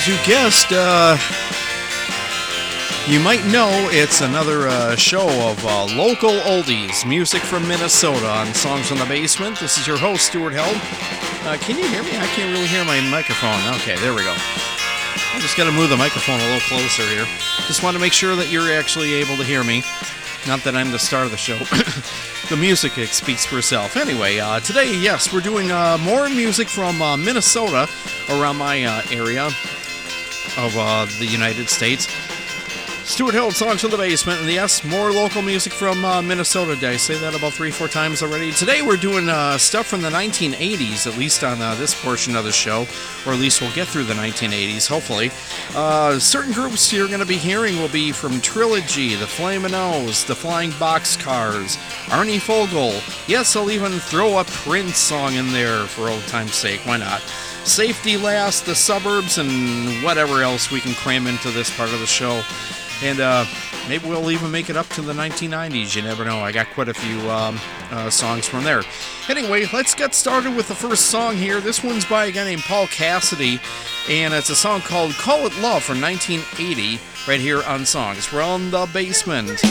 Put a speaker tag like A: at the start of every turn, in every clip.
A: as you guessed, uh, you might know it's another uh, show of uh, local oldies, music from Minnesota on Songs from the Basement. This is your host, Stuart Held. Uh, can you hear me? I can't really hear my microphone. Okay, there we go. I just got to move the microphone a little closer here. Just want to make sure that you're actually able to hear me. Not that I'm the star of the show. the music speaks for itself. Anyway, uh, today, yes, we're doing uh, more music from uh, Minnesota around my uh, area of uh, the United States. Stuart Held, Songs from the Basement, and yes, more local music from uh, Minnesota. Did I say that about three, four times already? Today we're doing uh, stuff from the 1980s, at least on uh, this portion of the show, or at least we'll get through the 1980s, hopefully. Uh, certain groups you're going to be hearing will be from Trilogy, The Flamin' O's, The Flying Boxcars, Arnie Fogel. Yes, I'll even throw a Prince song in there for old time's sake. Why not? Safety Last, The Suburbs, and whatever else we can cram into this part of the show. And uh, maybe we'll even make it up to the 1990s. You never know. I got quite a few um, uh, songs from there. Anyway, let's get started with the first song here. This one's by a guy named Paul Cassidy, and it's a song called Call It Love from 1980, right here on Songs from the Basement.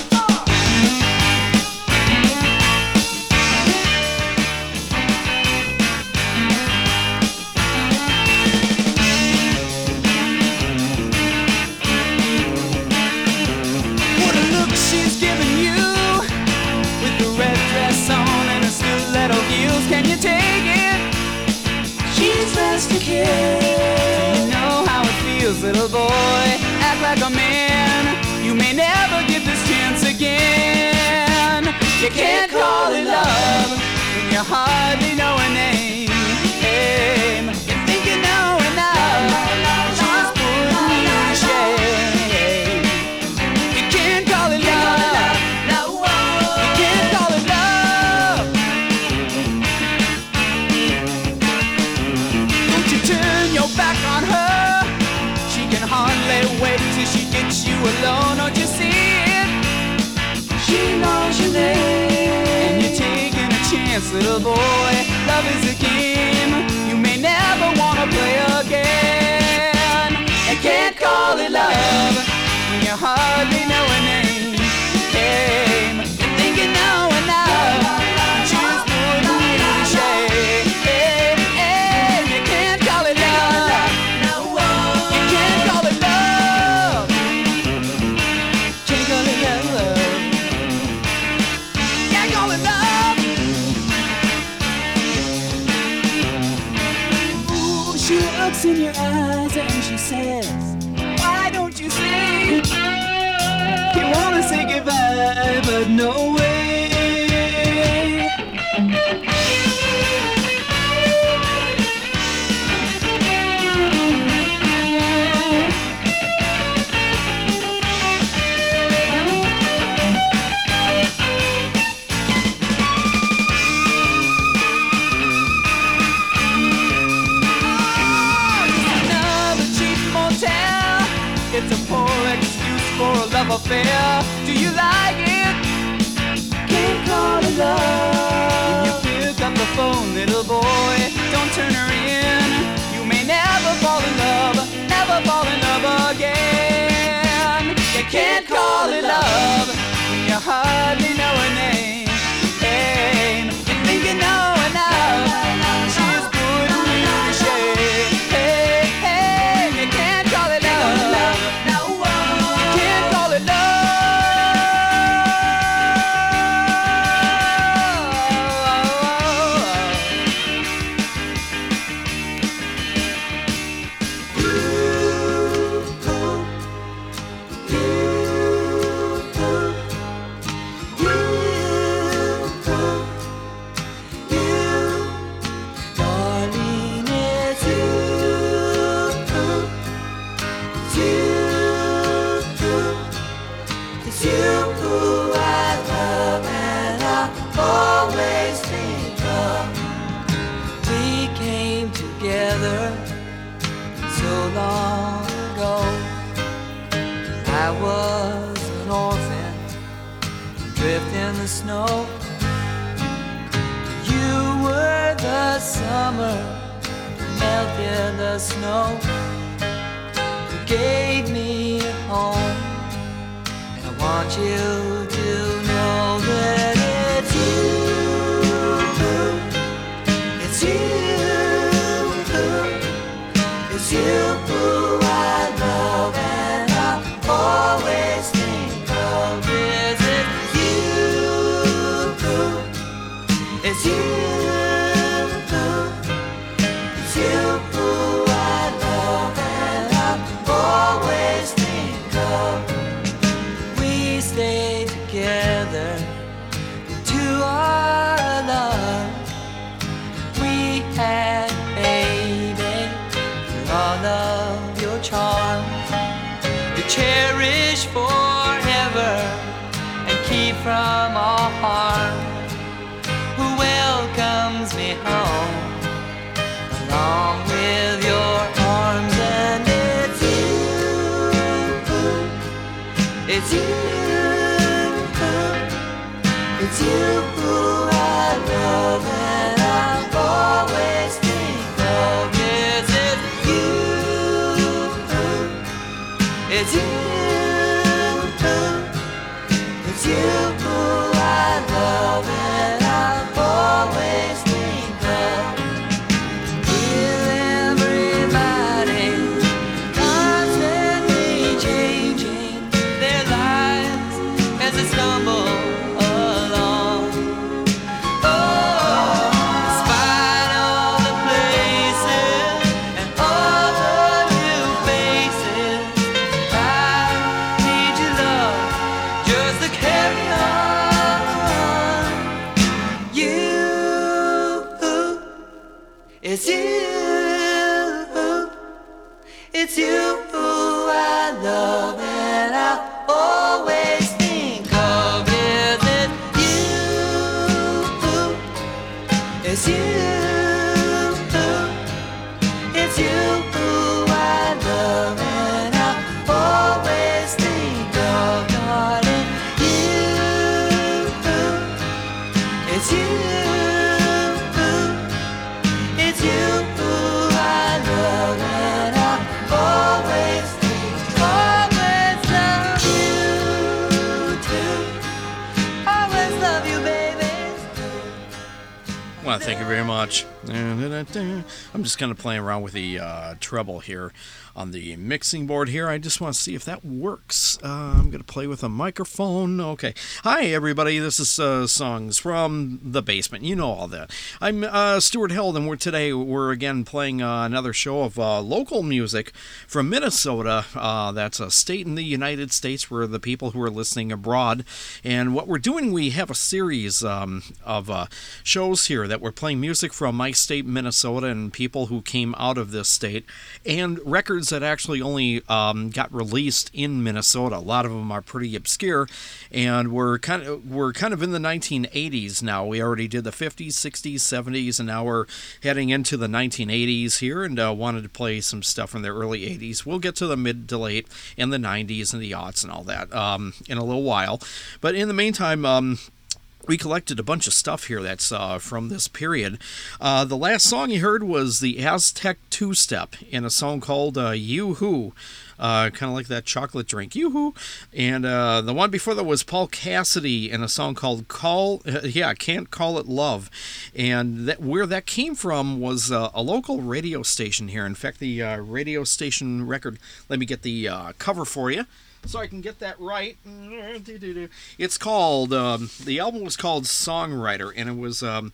B: When you It's a poor excuse for a love affair. Do you like it? Can't call it love. When you pick up the phone, little boy, don't turn her in. You may never fall in love, never fall in love again. You can't call it love when you hardly
A: thank you very much. I'm just kind of playing around with the uh, treble here on the mixing board here. I just want to see if that works. Uh, I'm going to play with a microphone. Okay. Hi, everybody. This is uh, Songs from the Basement. You know all that. I'm uh, Stuart Held, and we're today we're again playing uh, another show of uh, local music from Minnesota. Uh, that's a state in the United States where the people who are listening abroad. And what we're doing, we have a series um, of shows here that we're playing music from my state, Minnesota, and people who came out of this state, and records that actually only um, got released in Minnesota. A lot of them are pretty obscure, and we're kind of we're kind of in the 1980s now. We already did the 50s, 60s, 70s, and now we're heading into the 1980s here, and uh, wanted to play some stuff from the early 80s. We'll get to the mid to late and the 90s and the aughts and all that um, in a little while, but in the meantime. Um, we collected a bunch of stuff here that's uh, from this period. Uh, the last song you heard was the Aztec Two Step in a song called uh, You Who. Uh, kind of like that chocolate drink, yoo-hoo. And uh, the one before that was Paul Cassidy in a song called "Call." Uh, yeah, can't call it love. And that, where that came from was uh, a local radio station here. In fact, the radio station record. Let me get the cover for you so I can get that right. It's called, um, the album was called Songwriter, and it was um,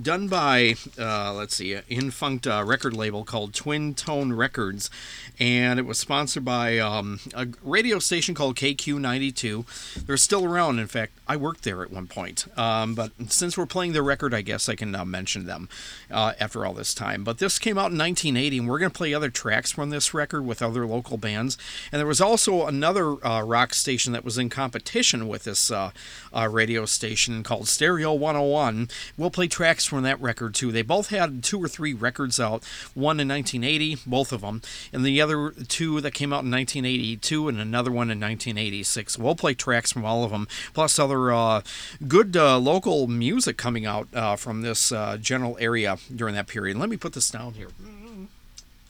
A: done by, uh, let's see, an Infunct uh, record label called Twin Tone Records, and it was sponsored by um, a radio station called KQ92. They're still around. In fact, I worked there at one point. Um, but since we're playing the record, I guess I can mention them uh, after all this time. But this came out in 1980, and we're going to play other tracks from this record with other local bands. And there was also another uh, rock station that was in competition with this uh, uh, radio station called Stereo 101. We'll play tracks from that record too. They both had two or three records out, one in 1980, both of them, and the other two that came out in 1982 and another one in 1986. We'll play tracks from all of them, plus other uh, good uh, local music coming out uh, from this uh, general area during that period. Let me put this down here.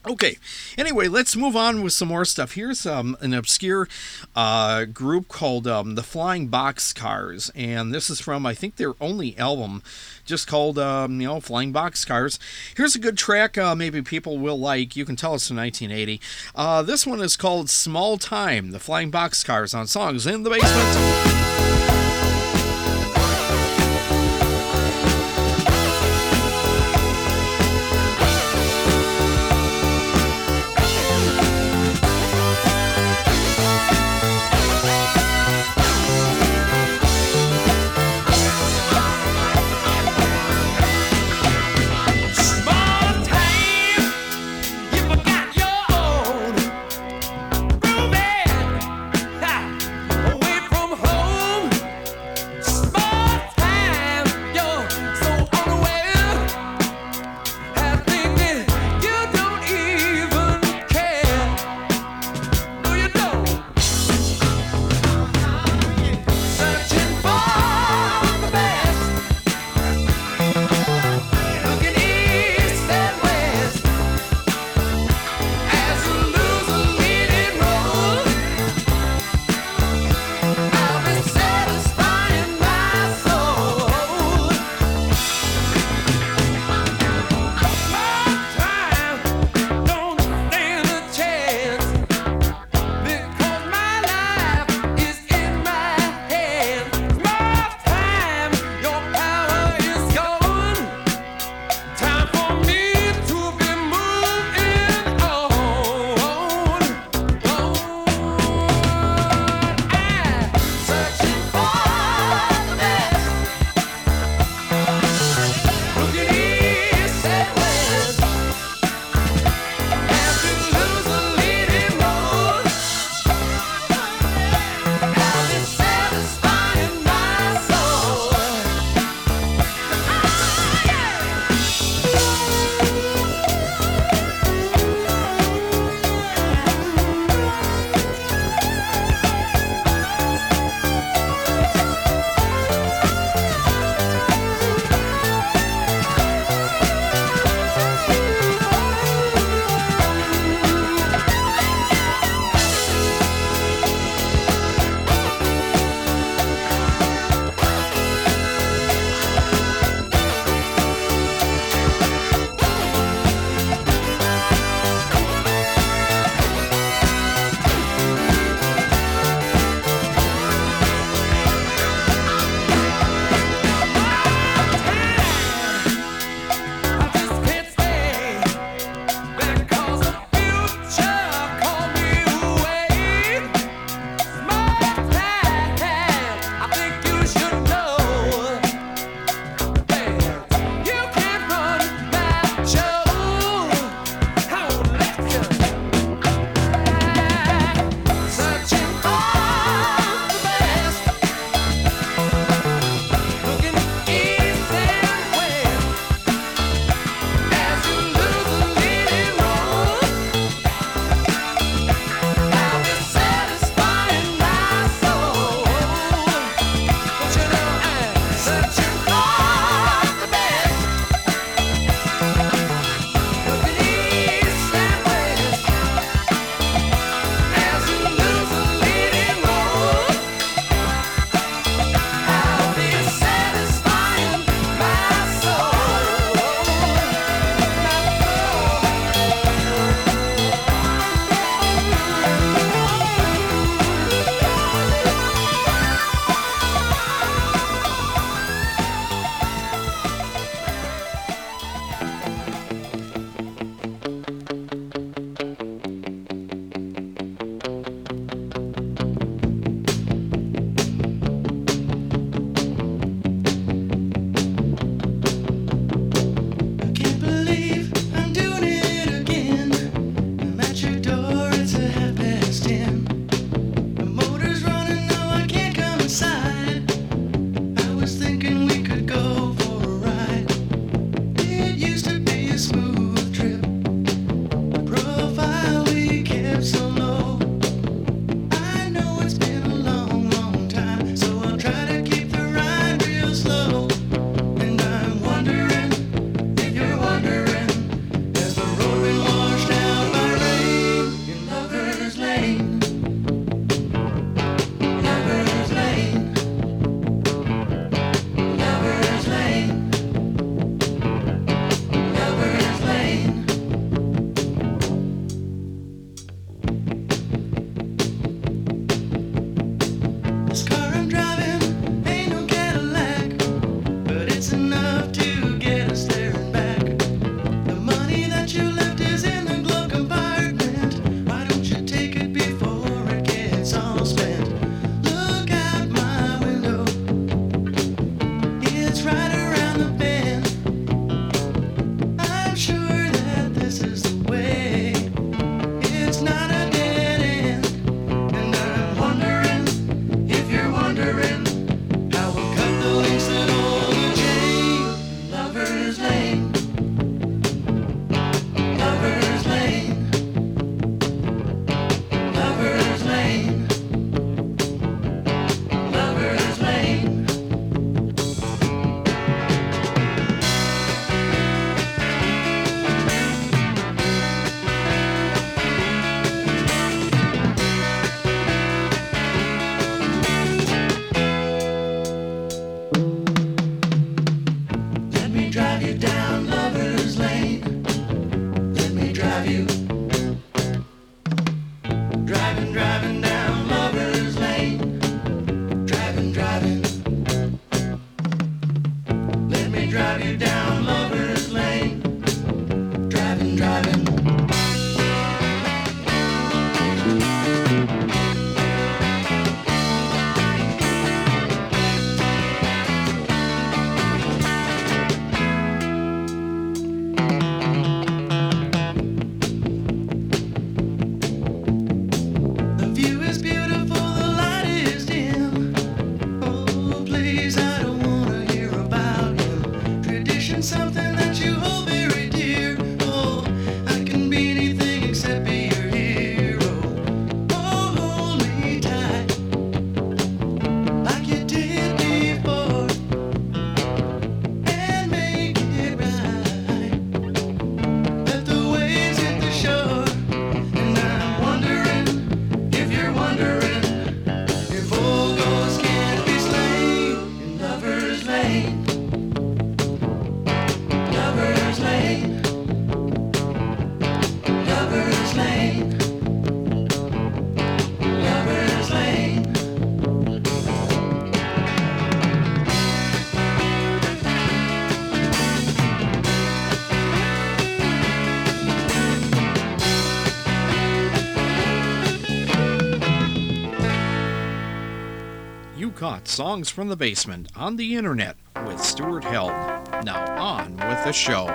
A: Okay. Anyway, let's move on with some more stuff. Here's um, an obscure uh, group called um, the Flying Boxcars, and this is from I think their only album, just called um, you know Flying Boxcars. Here's a good track. Uh, maybe people will like. You can tell it's from 1980. Uh, this one is called Small Time. The Flying Boxcars on songs in the basement. Songs from the basement on the internet with Stuart Held. Now on with the show.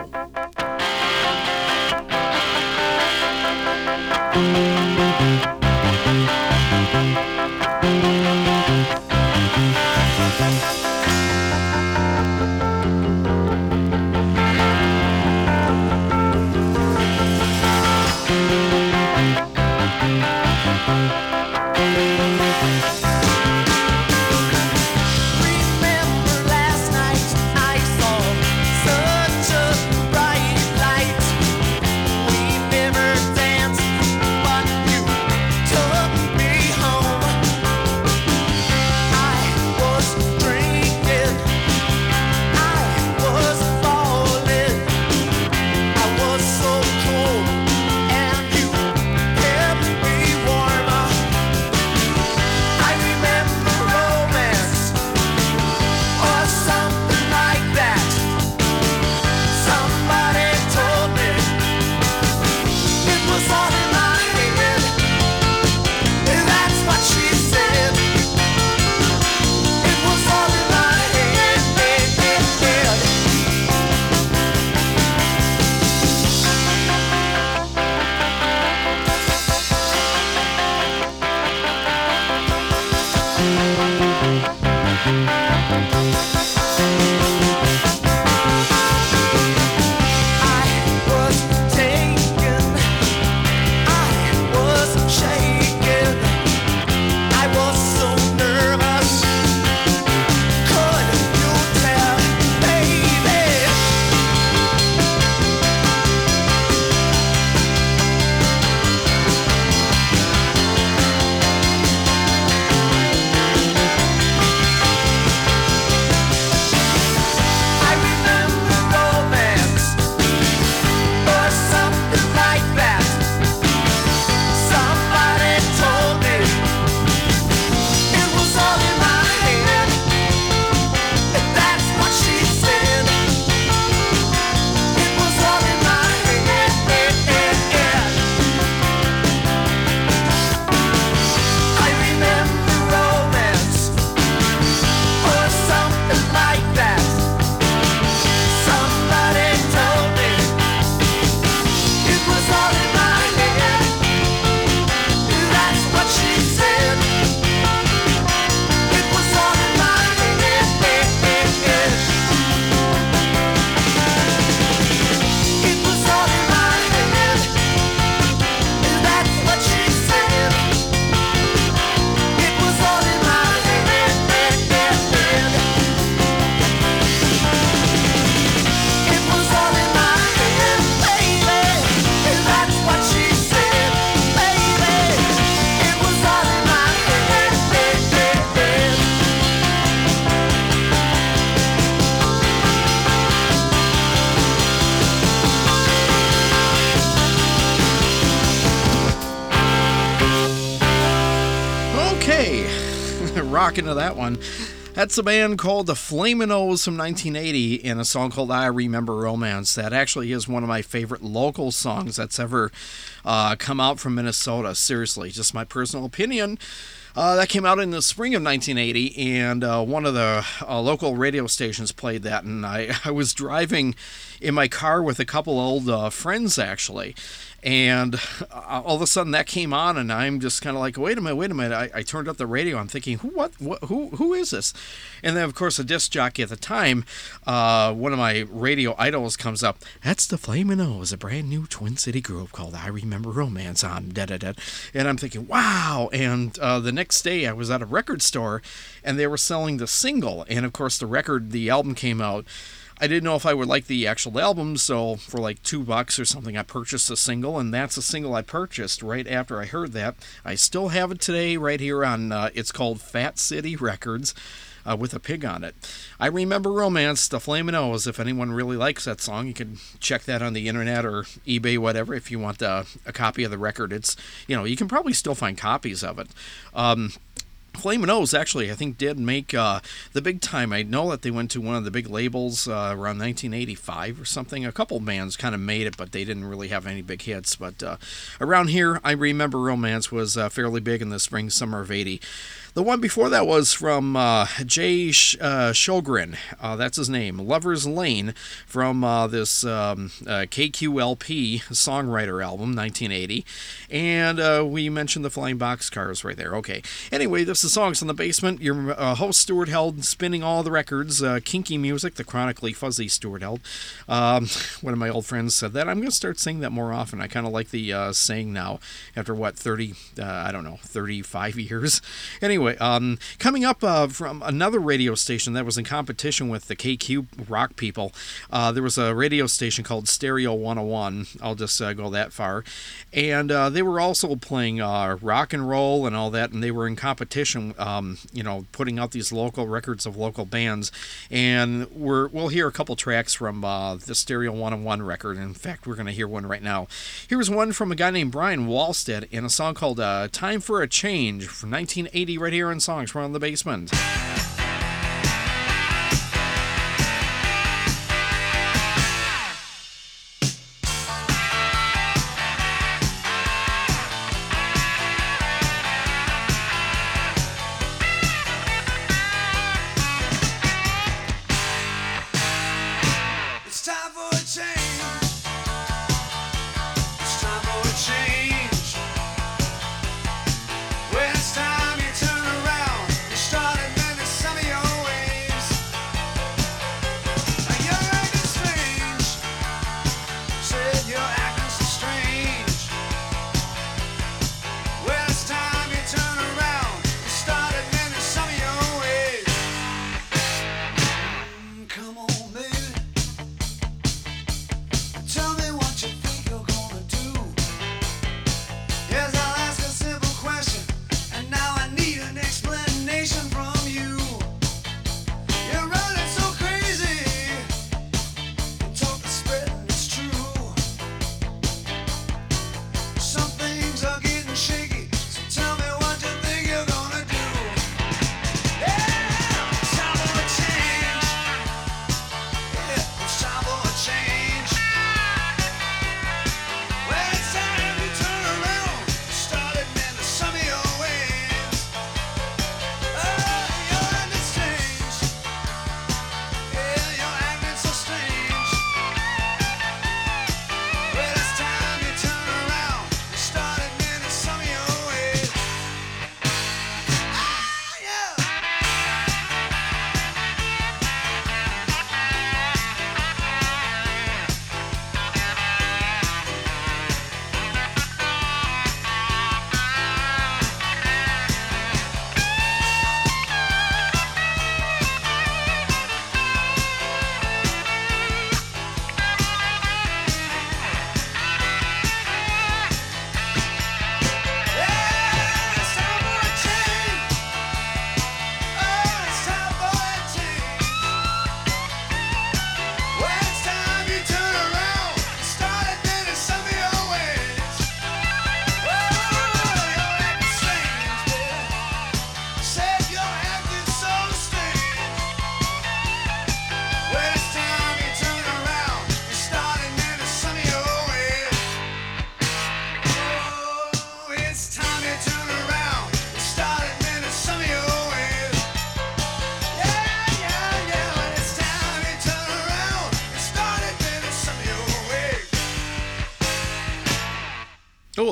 A: That one. That's a band called the Flamin' O's from 1980 in a song called I Remember Romance. That actually is one of my favorite local songs that's ever uh, come out from Minnesota. Seriously, just my personal opinion. Uh, that came out in the spring of 1980, and uh, one of the uh, local radio stations played that. And I, I was driving in my car with a couple old uh, friends, actually and uh, all of a sudden that came on and i'm just kind of like wait a minute wait a minute. I, I, turned up the radio. I'm thinking who what, what who who is this? And then of course a disc jockey at the time uh, one of my radio idols comes up. That's the flaming O's a brand new twin city group called i remember romance on da da da. And i'm thinking wow. And uh, the next day i was at a record store and they were selling the single. And of course the record the album came out I didn't know if I would like the actual album, so for like two bucks or something, I purchased a single, and that's a single I purchased right after I heard that. I still have it today, right here on. Uh, it's called Fat City Records. Uh, with a pig on it. I remember Romance, the Flamin' O's. If anyone really likes that song, you can check that on the internet or eBay, whatever, if you want uh, a copy of the record. It's, you know, you can probably still find copies of it. Um, Flamin' O's actually, I think, did make uh, the big time. I know that they went to one of the big labels uh, around 1985 or something. A couple bands kind of made it, but they didn't really have any big hits. But uh, around here, I remember Romance was uh, fairly big in the spring, summer of 80. The one before that was from uh, Jay Sh- uh. Uh, that's his name. Lover's Lane from uh, this um, uh, KQLP songwriter album, 1980. And uh, we mentioned the Flying Boxcars right there. Okay. Anyway, this is Songs in the Basement. Your host, Stuart Held, spinning all the records. Kinky music, the chronically fuzzy Stuart Held. Um, one of my old friends said that. I'm going to start saying that more often. I kind of like the saying now after what, 30, uh, I don't know, 35 years. Anyway, um, coming up uh, from another radio station that was in competition with the KQ rock people, uh, there was a radio station called Stereo 101. I'll just uh, go that far. And uh, they were also playing uh, rock and roll and all that, and they were in competition, um, you know, putting out these local records of local bands. And we're, we'll hear a couple tracks from uh, the Stereo 101 record. In fact, we're going to hear one right now. Here's one from a guy named Brian Wallstead in a song called Time for a Change from 1980 right here on Songs from the Basement.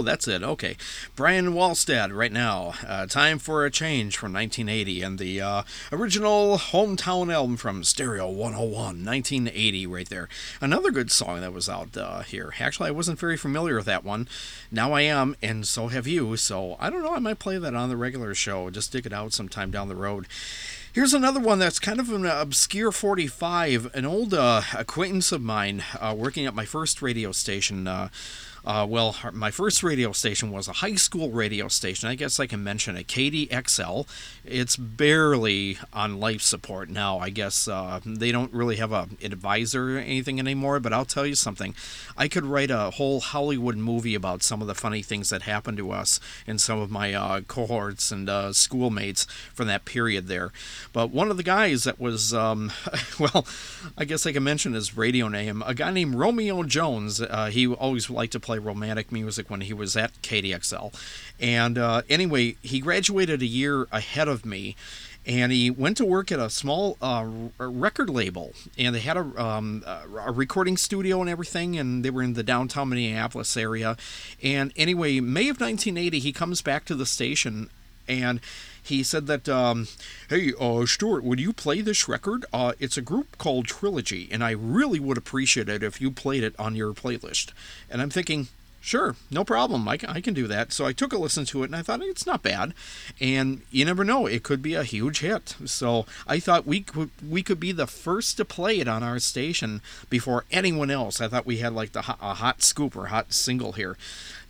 C: Oh,
A: that's it. Okay. Brian Wallstad right now. Uh, Time for a Change from 1980 and the uh, original hometown album from Stereo 101, 1980, right there. Another good song that was out uh, here. Actually, I wasn't very familiar with that one. Now I am, and so have you. So I don't know. I might play that on the regular show. Just dig it out sometime down the road. Here's another one that's kind of an obscure 45. An old uh, acquaintance of mine uh, working at my first radio station. Uh, uh, well, my first radio station was a high school radio station. I guess I can mention it, KDXL. It's barely on life support now. I guess uh, they don't really have a, an advisor or anything anymore. But I'll tell you something. I could write a whole Hollywood movie about some of the funny things that happened to us and some of my uh, cohorts and uh, schoolmates from that period there. But one of the guys that was, um, well, I guess I can mention his radio name, a guy named Romeo Jones. Uh, he always liked to play play romantic music when he was at KDXL. And uh, anyway, he graduated a year ahead of me. And he went to work at a small uh, record label, and they had a, um, a recording studio and everything, and they were in the downtown Minneapolis area. And anyway, May of 1980, he comes back to the station, and he said that, um, hey, uh, Stuart, would you play this record? Uh, it's a group called Trilogy, and I really would appreciate it if you played it on your playlist. And I'm thinking, Sure, no problem. I can, I can do that. So I took a listen to it and I thought it's not bad. And you never know, it could be a huge hit. So I thought we could we could be the first to play it on our station before anyone else. I thought we had like the a hot scoop or hot single here.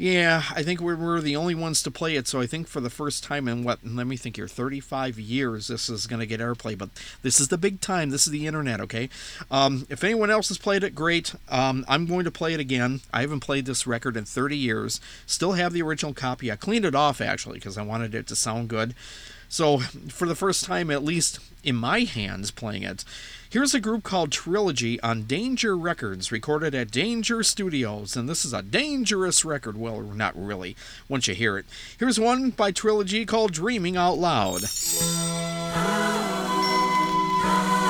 A: Yeah, I think we were the only ones to play it. So I think for the first time in what, let me think here, 35 years, this is going to get airplay. But this is the big time. This is the internet, okay? Um, if anyone else has played it, great. Um, I'm going to play it again. I haven't played this record in 30 years. Still have the original copy. I cleaned it off actually because I wanted it to sound good. So, for the first time, at least in my hands playing it, here's a group called Trilogy on Danger Records, recorded at Danger Studios. And this is a dangerous record. Well, not really, once you hear it. Here's one by Trilogy called Dreaming Out Loud.
D: Oh, oh, oh.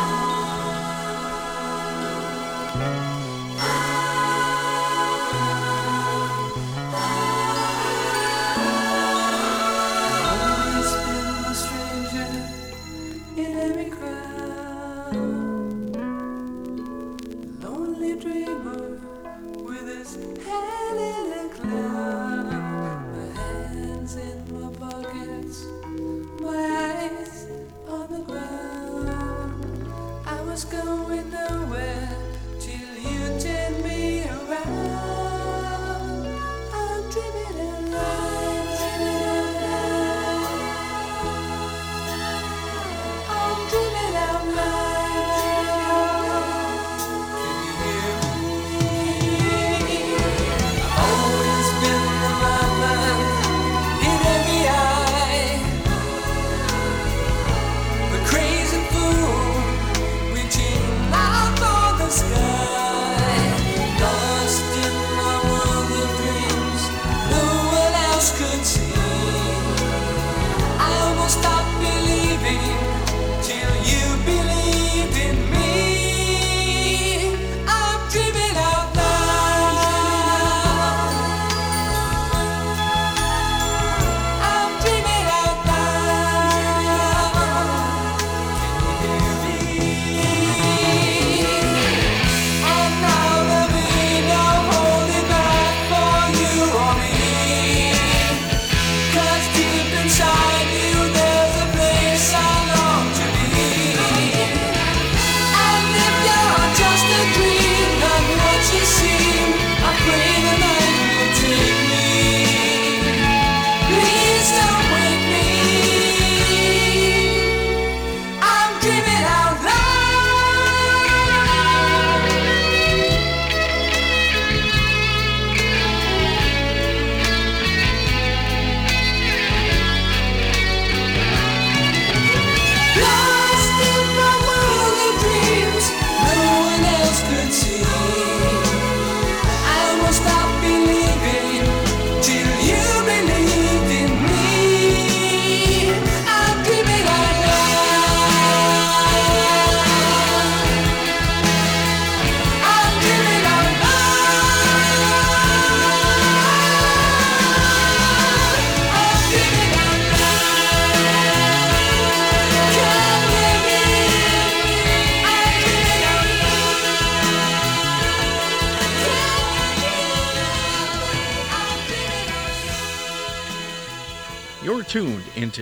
D: Was going nowhere till you turned me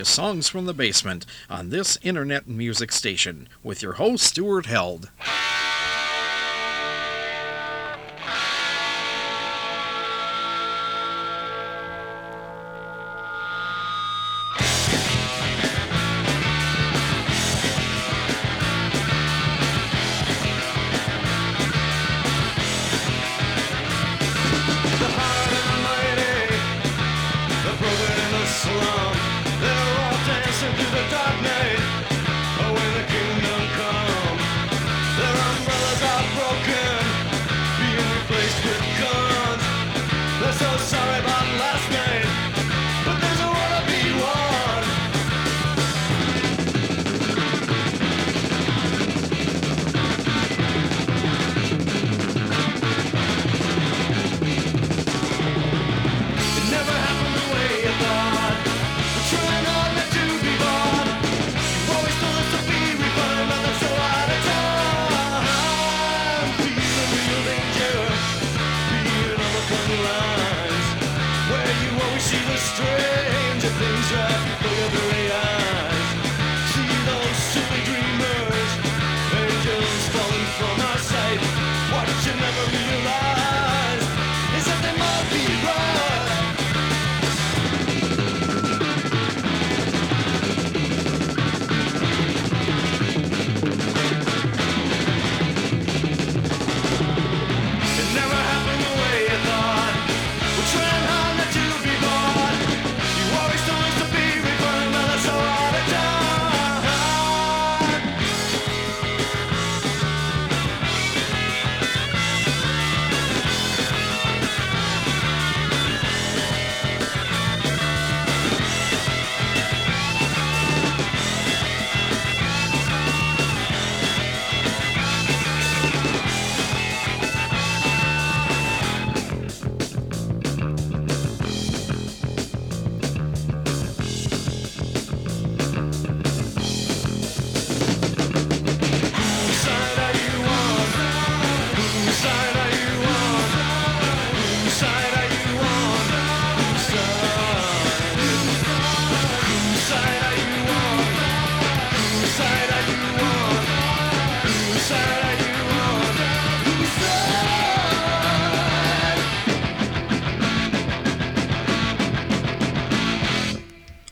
A: into Songs from the Basement on this internet music station with your host, Stuart Held.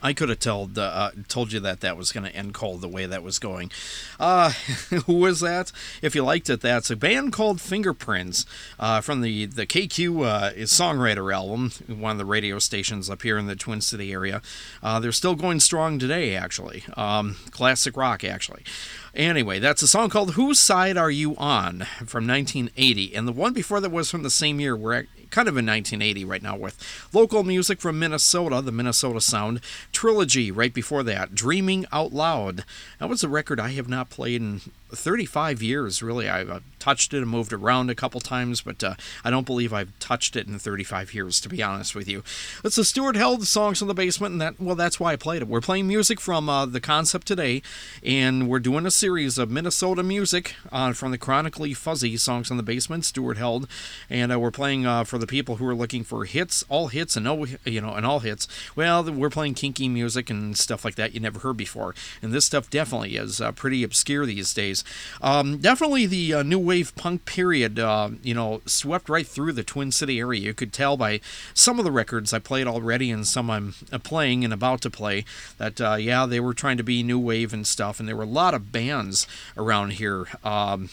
A: I could have told uh, told you that that was going to end cold the way that was going. Uh, who was that? If you liked it, that's a band called Fingerprints uh, from the the KQ uh, songwriter album, one of the radio stations up here in the Twin City area. Uh, they're still going strong today, actually. Um, classic rock, actually. Anyway, that's a song called "Whose Side Are You On" from 1980, and the one before that was from the same year. We're kind of in 1980 right now with local music from Minnesota, the Minnesota Sound Trilogy. Right before that, "Dreaming Out Loud." That was a record I have not played in 35 years. Really, I've touched it and moved around a couple times, but uh, I don't believe I've touched it in 35 years. To be honest with you, it's the Stuart Held songs in the basement, and that well, that's why I played it. We're playing music from uh, the concept today, and we're doing a series of Minnesota music uh, from the chronically fuzzy songs in the basement. Stuart Held, and uh, we're playing uh, for the people who are looking for hits, all hits, and no, you know, and all hits. Well, we're playing kinky music and stuff like that you never heard before, and this stuff definitely is uh, pretty obscure these days. Um, definitely the uh, new wave punk period, uh, you know, swept right through the Twin City area. You could tell by some of the records I played already and some I'm uh, playing and about to play that, uh, yeah, they were trying to be new wave and stuff, and there were a lot of bands around here. Um,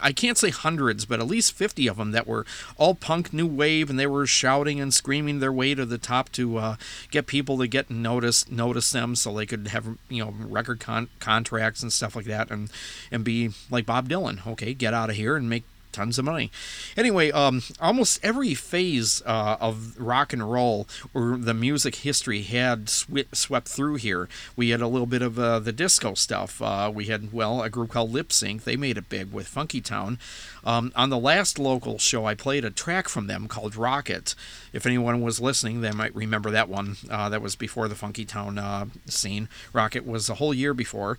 A: I can't say hundreds, but at least 50 of them that were all punk new wave, and they were shouting and screaming their way to the top to uh, get people to get notice notice them, so they could have you know record con- contracts and stuff like that, and and be like Bob Dylan. Okay, get out of here and make tons of money. Anyway, um, almost every phase uh, of rock and roll or the music history had sw- swept through here. We had a little bit of uh, the disco stuff. Uh, we had, well, a group called Lipps Inc. They made it big with Funky Town. Um, on the last local show, I played a track from them called Rocket. If anyone was listening, they might remember that one. Uh, that was before the Funky Town uh, scene. Rocket was a whole year before.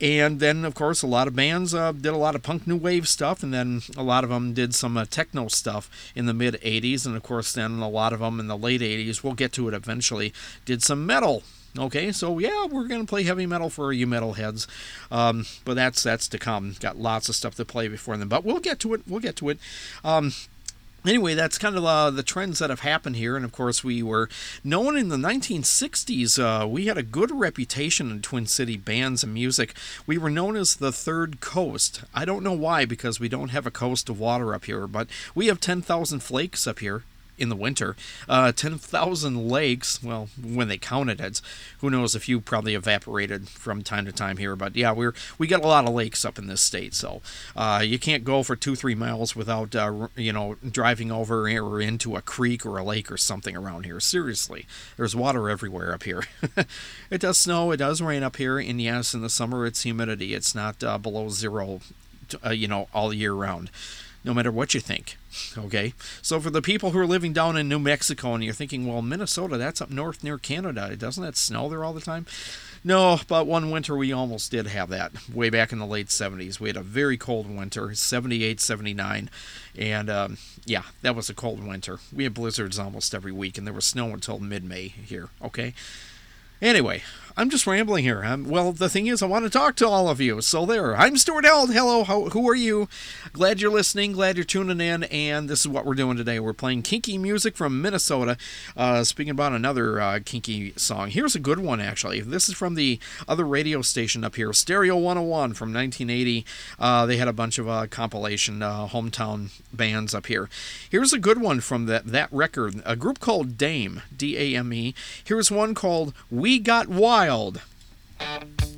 A: And then, of course, a lot of bands uh, did a lot of punk new wave stuff, and then a lot of them did some uh, techno stuff in the mid 80s, and of course, then a lot of them in the late 80s, we'll get to it eventually, did some metal. Okay, so yeah, we're gonna play heavy metal for you metalheads, um, but that's that's to come. Got lots of stuff to play before then, but we'll get to it. We'll get to it. Um, anyway, that's kind of uh, the trends that have happened here. And of course, we were known in the 1960s. Uh, we had a good reputation in Twin City bands and music. We were known as the Third Coast. I don't know why, because we don't have a coast of water up here, but we have 10,000 flakes up here in the winter. Uh, 10,000 lakes, well, when they counted it, who knows, a few probably evaporated from time to time here. But yeah, we're we got a lot of lakes up in this state, so uh, you can't go for two, three miles without, uh, you know, driving over or into a creek or a lake or something around here. Seriously, there's water everywhere up here. it does snow, it does rain up here, and yes, in the summer it's humidity. It's not uh, below zero, uh, you know, all year round no matter what you think. Okay? So, for the people who are living down in New Mexico and you're thinking, well, Minnesota, that's up north near Canada, doesn't that snow there all the time? No, but one winter we almost did have that way back in the late 70s. We had a very cold winter, 78, 79. And um, yeah, that was a cold winter. We had blizzards almost every week, and there was snow until mid May here, okay? Anyway, I'm just rambling here. Um, well, the thing is, I want to talk to all of you. So there, I'm Stuart Held. Hello, how, who are you? Glad you're listening. Glad you're tuning in. And this is what we're doing today. We're playing kinky music from Minnesota. Uh, speaking about another uh, kinky song, here's a good one actually. This is from the other radio station up here, Stereo 101 from 1980. Uh, they had a bunch of uh, compilation uh, hometown bands up here. Here's a good one from that that record. A group called Dame, D A M E. Here's one called We Got Wild.
E: It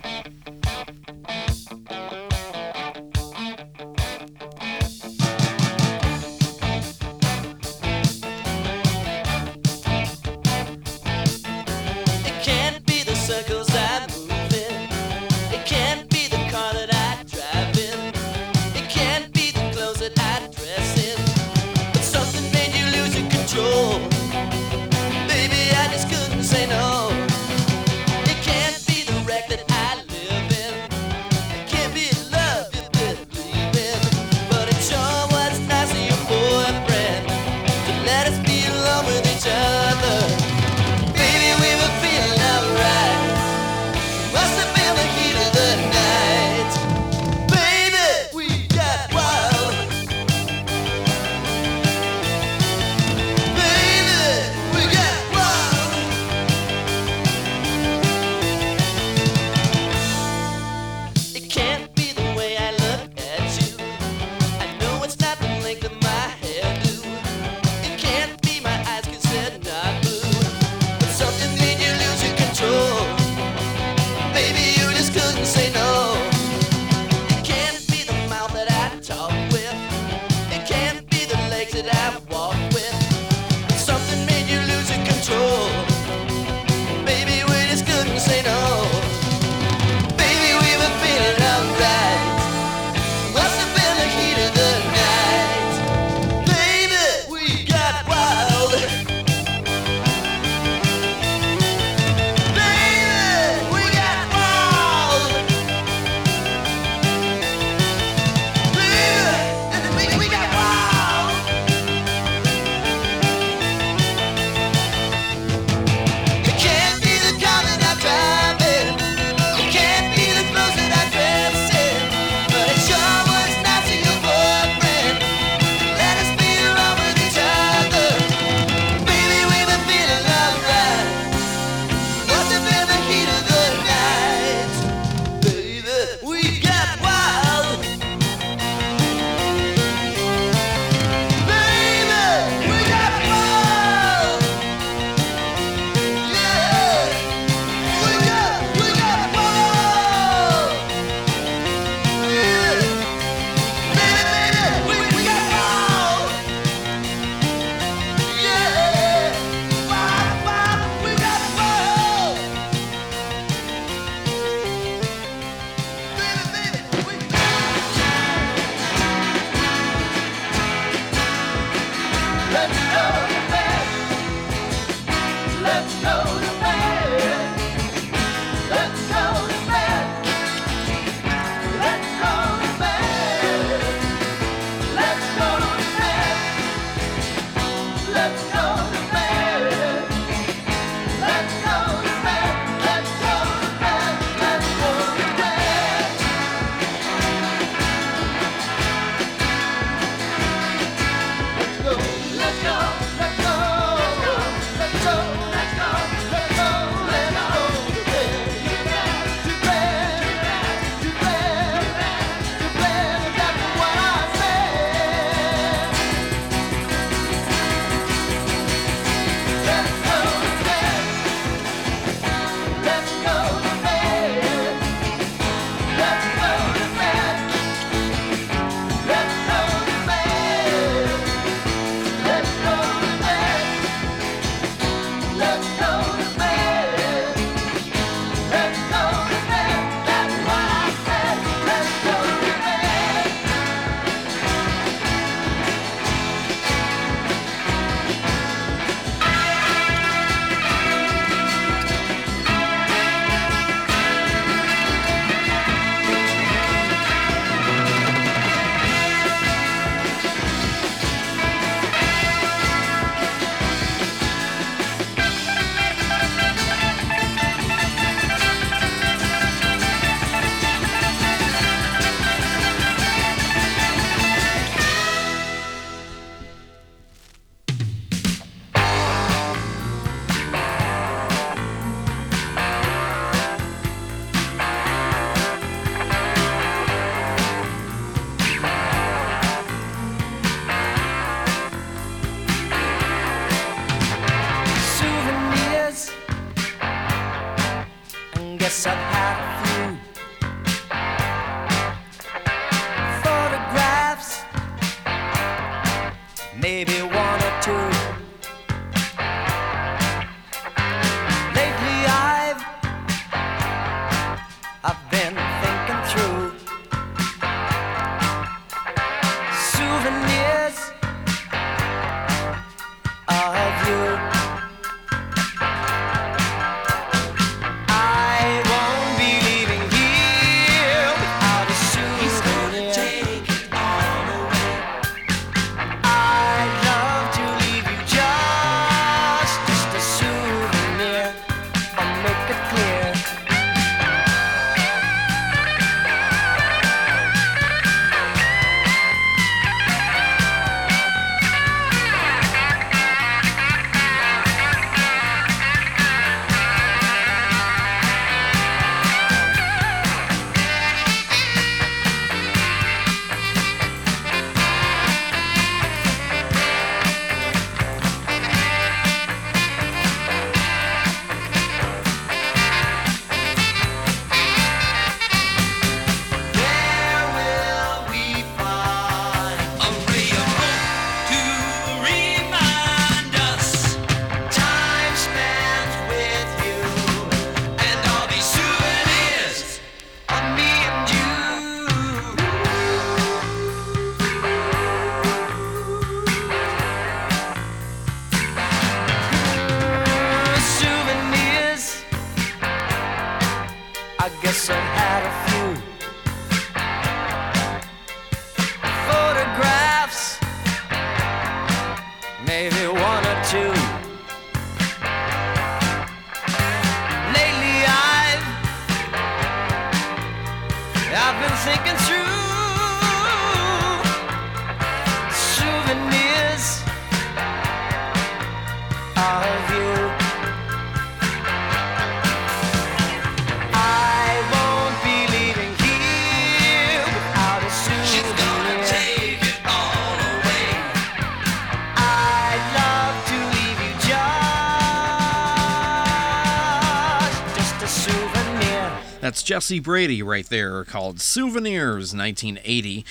A: Jesse Brady right there, called Souvenirs 1980.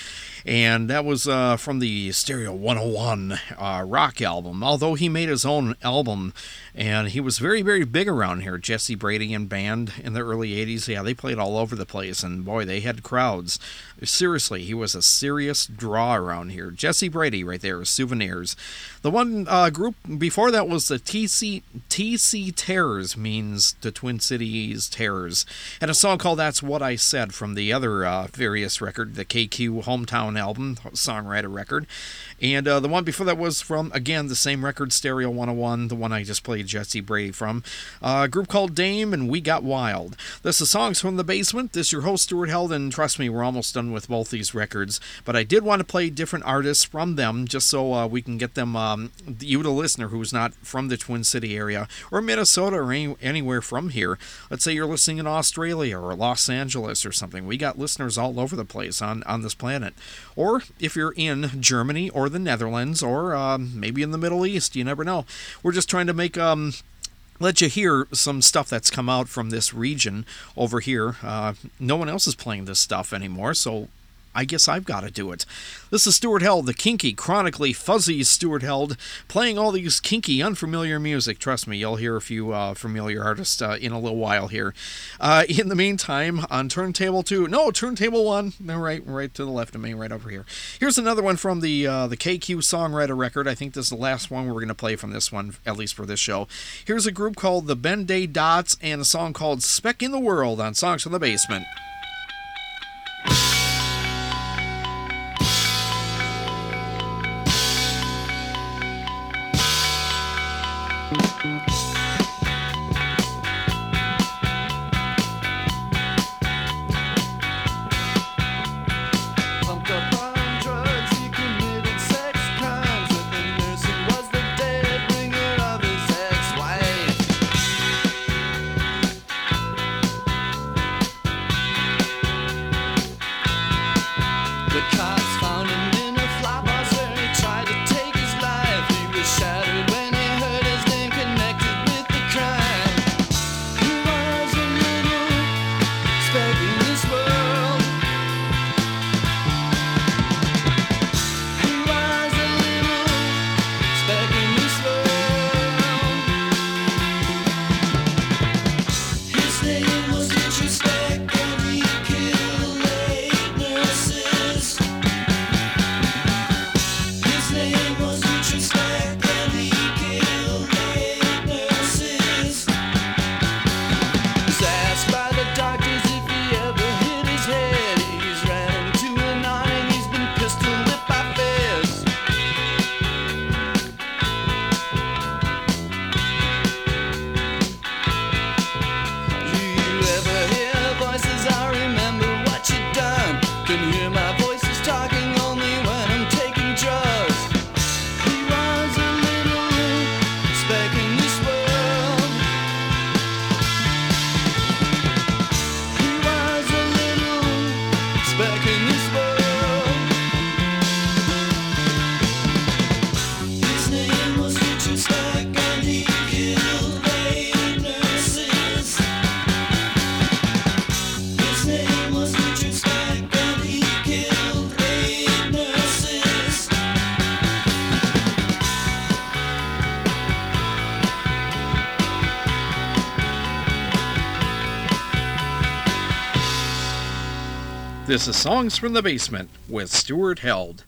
A: And that was uh, from the Stereo 101 uh, rock album. Although he made his own album, and he was very, very big around here. Jesse Brady and band in the early 80s. Yeah, they played all over the place, and boy, they had crowds. Seriously, he was a serious draw around here. Jesse Brady right there, Souvenirs. The one uh, group before that was the TC TC Terrors, means the Twin Cities Terrors, and a song called "That's What I Said" from the other uh, various record, the KQ Hometown album, songwriter record, and uh, the one before that was from again the same record, Stereo 101, the one I just played Jesse Brady from, uh, a group called Dame and We Got Wild. This is songs from the basement. This is your host Stuart Held, and trust me, we're almost done with both these records, but I did want to play different artists from them just so uh, we can get them, um, you the listener who's not from the Twin City area or Minnesota or any, anywhere from here. Let's say you're listening in Australia or Los Angeles or something. We got listeners all over the place on, on this planet. Or if you're in Germany or the Netherlands or um, maybe in the Middle East, you never know. We're just trying to make um, let you hear some stuff that's come out from this region over here. Uh, no one else is playing this stuff anymore, so I guess I've got to do it. This is Stuart Held, the kinky, chronically fuzzy Stuart Held, playing all these kinky, unfamiliar music. Trust me, you'll hear a few uh, familiar artists uh, in a little while here. Uh, in the meantime, on turntable two, no, turntable one, no, right, right to the left of me, right over here. Here's another one from the uh, the KQ songwriter record. I think this is the last one we're going to play from this one, at least for this show. Here's a group called the Ben Day Dots and a song called Speck in the World on Songs from the Basement.
F: This is Songs from the Basement with Stuart Held.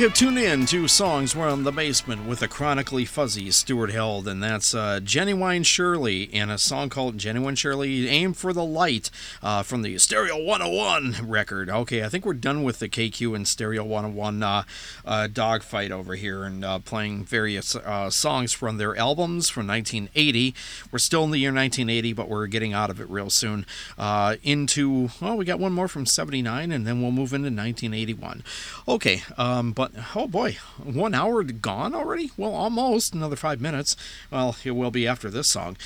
F: Have tuned in to Songs From the Basement with the chronically fuzzy Stuart Held, and that's uh, Genuine Shirley and a song called Genuine Shirley Aim for the Light uh, from the Stereo 101 record. Okay, I think we're done with the KQ and Stereo 101 uh, uh, dogfight over here and uh, playing various uh, songs from their albums from 1980. We're still in the year 1980, but we're getting out of it real soon. Uh, into, well, we got one more from 79, and then we'll move into 1981. Okay, um, but oh boy, one hour gone already? Well, almost another five minutes. Well, it will be after this song.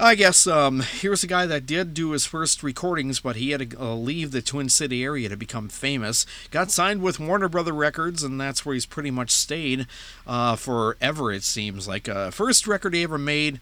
F: I guess um, here's a guy that did do his first recordings, but he had to uh, leave the Twin City area to become famous. Got signed with Warner Brother Records, and that's where he's pretty much stayed uh, forever. It seems like uh, first record he ever made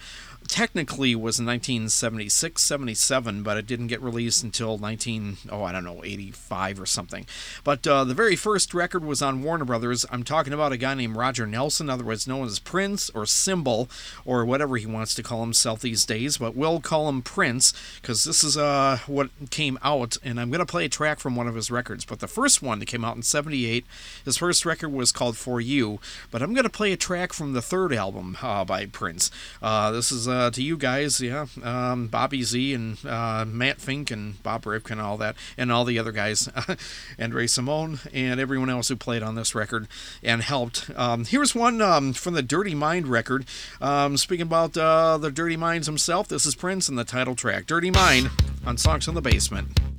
A: technically was in 1976, 77, but it didn't get released until 19, oh, I don't know, 85 or something. But uh, the very first record was on Warner Brothers. I'm talking about a guy named Roger Nelson, otherwise known as Prince or Symbol or whatever he wants to call himself these days, but we'll call him Prince because this is uh, what came out, and I'm going to play a track from one of his records. But the first one that came out in 78, his first record was called For You, but I'm going to play a track from the third album uh, by Prince. Uh, this is uh, to you guys, yeah, um, Bobby Z and uh, Matt Fink and Bob Rifkin and all that, and all the other guys, Andre Cymone and everyone else who played on this record and helped. Um, here's one um, from the Dirty Mind record. Um, speaking about uh, the Dirty Minds himself, this is Prince and the title track, Dirty Mind, on Songs in the Basement.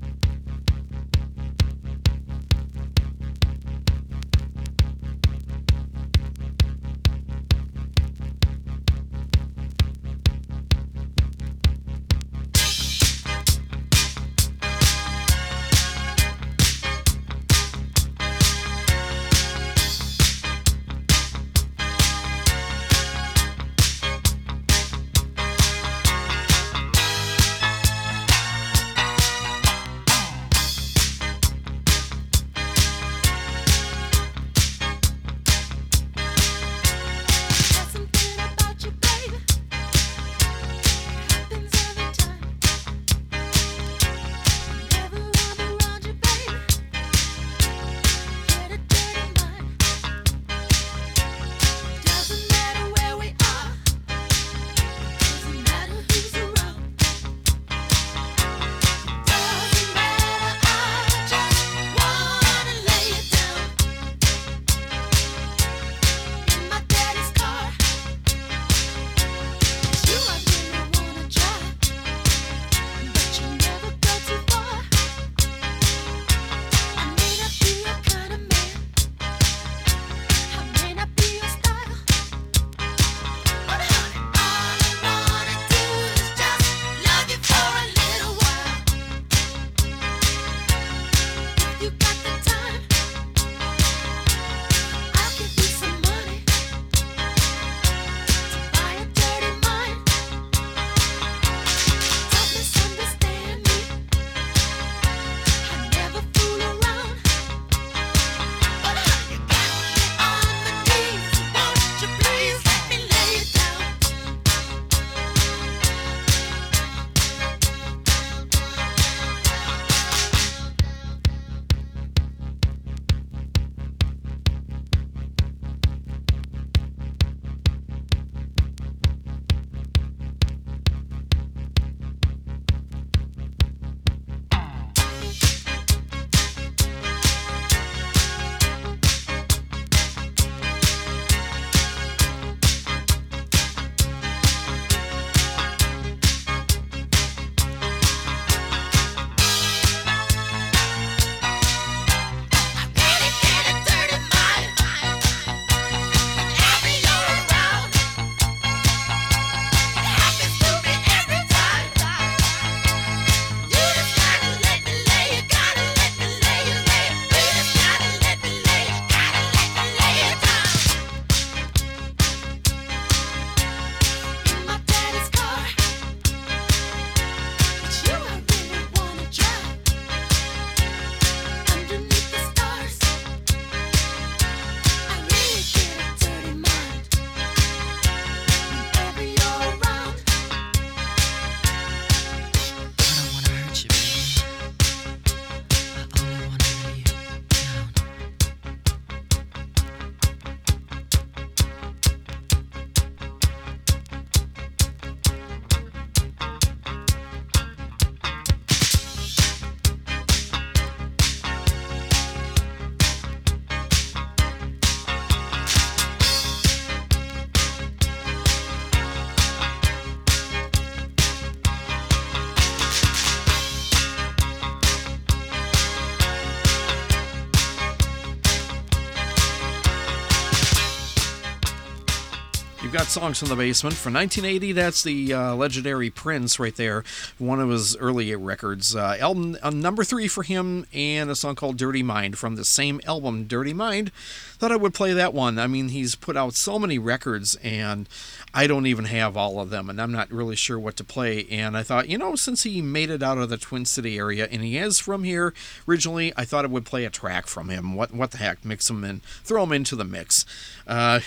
A: Songs from the Basement from 1980. That's the uh, legendary Prince right there, one of his early records. Uh, album uh, number three for him, and a song called Dirty Mind from the same album, Dirty Mind. Thought I would play that one. I mean, he's put out so many records, and I don't even have all of them, and I'm not really sure what to play. And I thought, you know, since he made it out of the Twin City area, and he is from here originally, I thought I would play a track from him. What what the heck? Mix him in, throw him into the mix. Uh,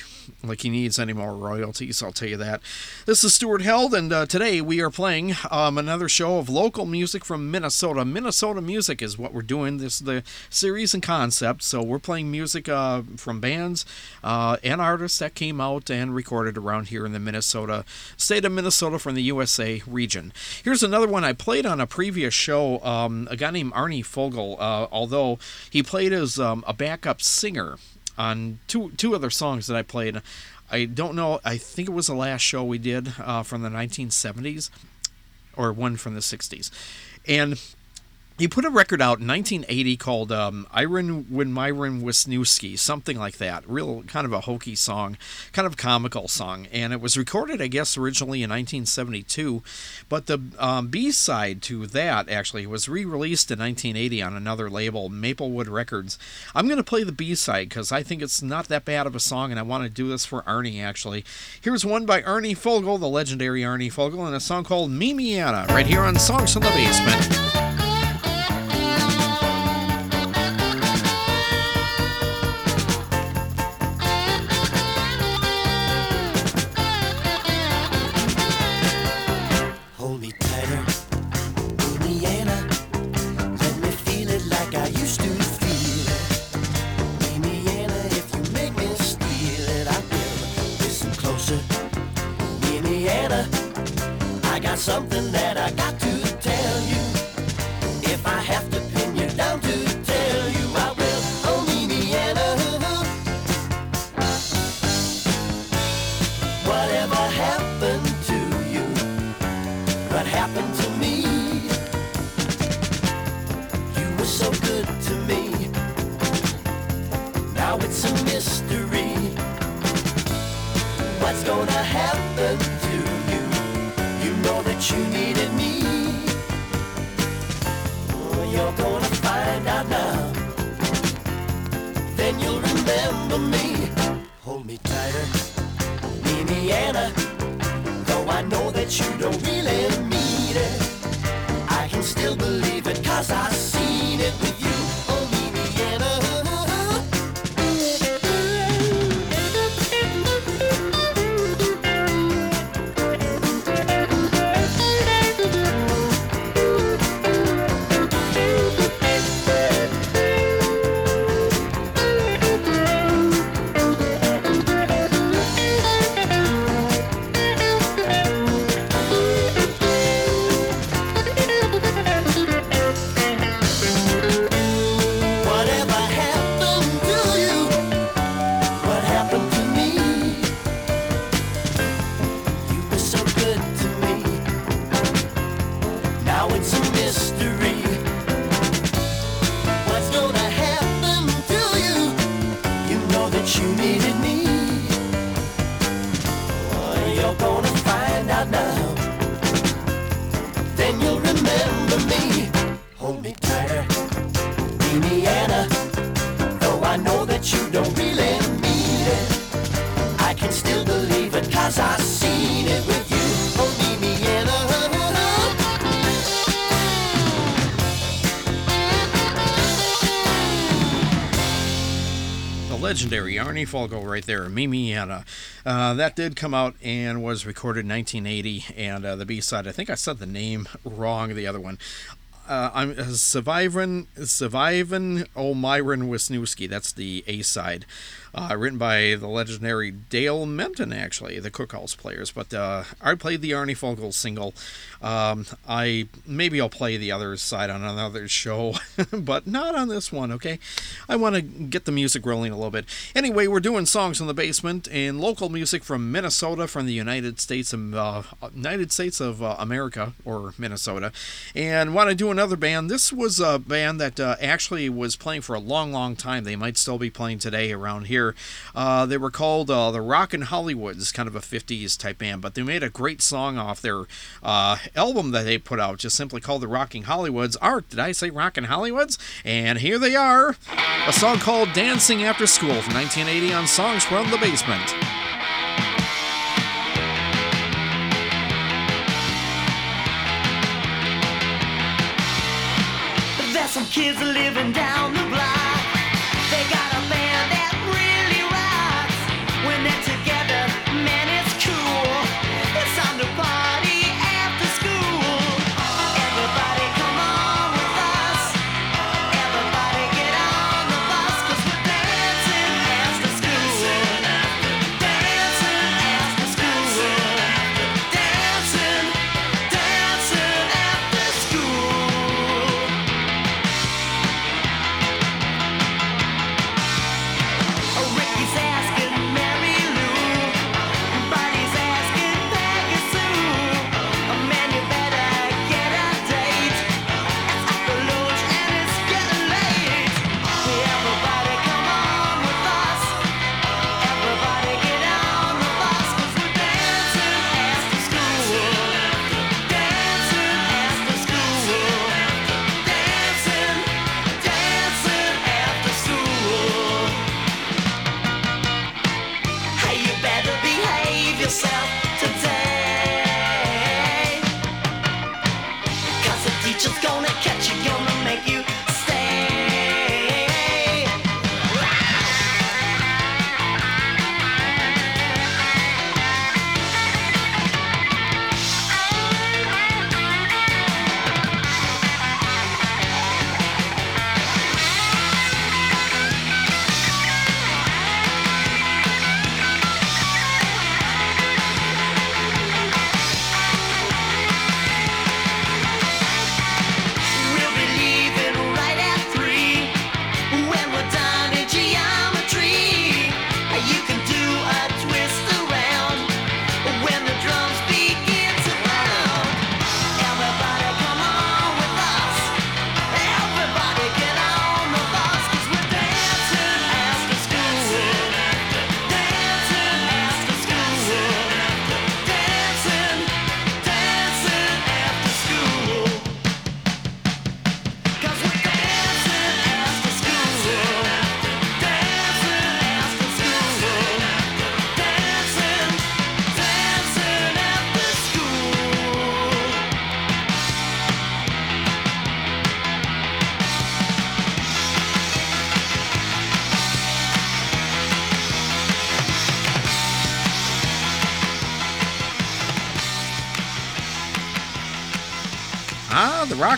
A: like he needs any more royalties, I'll tell you that. This is Stuart Held, and uh, today we are playing um, another show of local music from Minnesota. Minnesota music is what we're doing. This is the series and concept. So we're playing music uh, from bands uh, and artists that came out and recorded around here in the Minnesota state of Minnesota from the USA region. Here's another one I played on a previous show. Um, a guy named Arnie Fogel, uh, although he played as um, a backup singer on two two other songs that I played. I don't know. I think it was the last show we did uh, from the 1970s, or one from the 60s, and he put a record out in 1980 called um, Iron When Myron Wisniewski, something like that. Real kind of a hokey song, kind of comical song. And it was recorded, I guess, originally in 1972. But the um, B side to that actually was re released in 1980 on another label, Maplewood Records. I'm going to play the B side because I think it's not that bad of a song, and I want to do this for Arnie actually. Here's one by Arnie Fogel, the legendary Arnie Fogel, and a song called Mimiana, right here on Songs from the Basement.
E: Something that I got to that you needed me. Oh, you're gonna find out now. Then you'll remember me. Hold me tighter, Indiana. Though I know that you don't really mean it, I can still believe it cause I've seen
A: Arnie Falco right there, Mimiana. Uh, that did come out and was recorded in 1980, and uh, the B side, I think I said the name wrong, the other one. Uh, I'm uh, Survivin' Survivin' O'Myron Wisniewski. That's the A side, uh, written by the legendary Dale Menten, actually, the Cookhouse players. But uh, I played the Arnie Fogel single. Um, I maybe I'll play the other side on another show, but not on this one. Okay, I want to get the music rolling a little bit. Anyway, we're doing songs in the basement and local music from Minnesota, from the United States of uh, United States of uh, America or Minnesota, and want to do another band. This was a band that uh, actually was playing for a long, long time. They might still be playing today around here. Uh, they were called uh, the Rockin' Hollywoods, kind of a 50s type band, but they made a great song off their uh, album that they put out, just simply called the Rocking Hollywoods. Art, did I say Rocking Hollywoods? And here they are. A song called Dancing After School from 1980 on Songs from the Basement.
E: There's some kids living down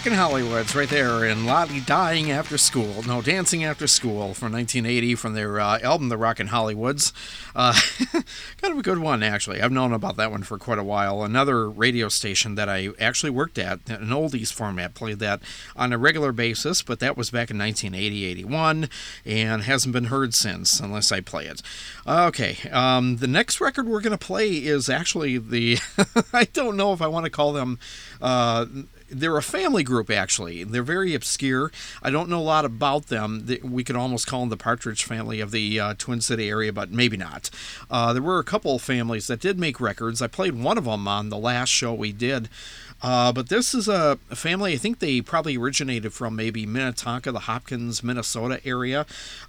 E: The
A: Rockin' Hollywoods right there, in Lottie Dying After School. No, Dancing After School from 1980 from their uh, album, The Rockin' Hollywoods. Uh, kind of a good one, actually. I've known about that one for quite a while. Another radio station that I actually worked at, an oldies format, played that on a regular basis, but that was back in 1980 81 and hasn't been heard since, unless I play it. Okay, um, the next record we're going to play is actually the. I don't know if I want to call them. Uh, they're a family group actually. They're very obscure. I don't know a lot about them. We could almost call them the partridge family of the uh, twin city area but maybe not. Uh, there were a couple of families that did make records. I played one of them on the last show we did uh, but this is a, family. I think they probably originated from maybe Minnetonka, the Hopkins, Minnesota area.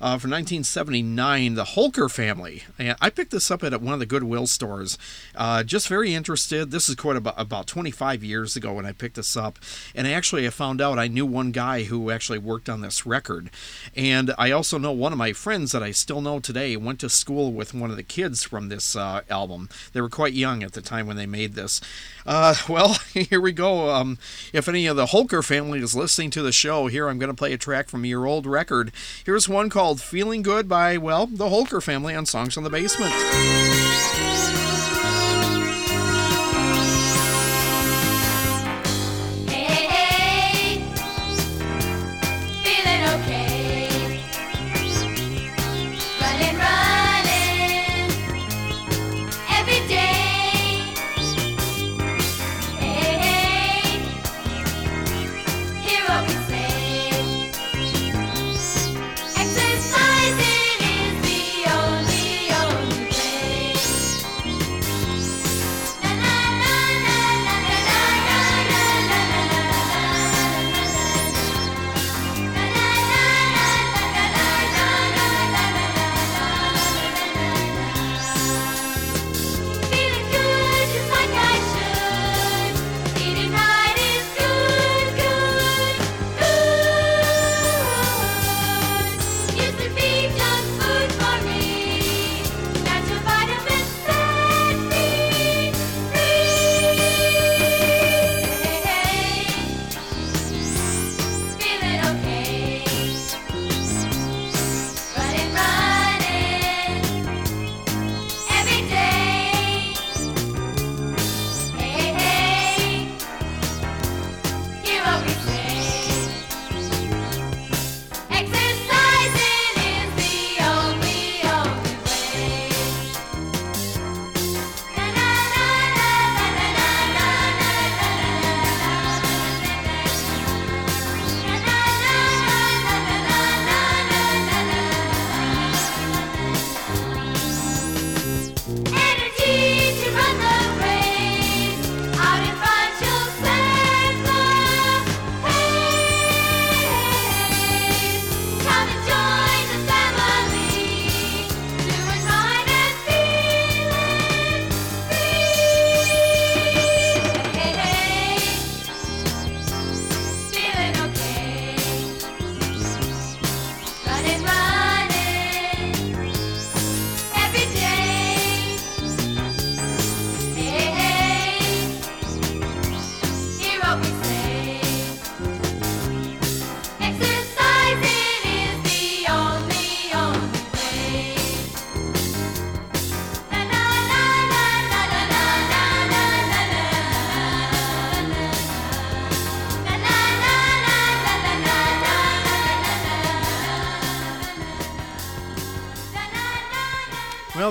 A: Uh, from 1979, the Holker family. And I picked this up at one of the Goodwill stores. Uh, just very interested. This is quite about about 25 years ago when I picked this up, and I actually I found out I knew one guy who actually worked on this record, and I also know one of my friends that I still know today went to school with one of the kids from this uh, album. They were quite young at the time when they made this. Uh, well, here we go. Um, if any of the Holker family is listening to the show, here I'm going to play a track from your old record. Here's one called Feeling Good by, well, the Holker family on Songs from the Basement.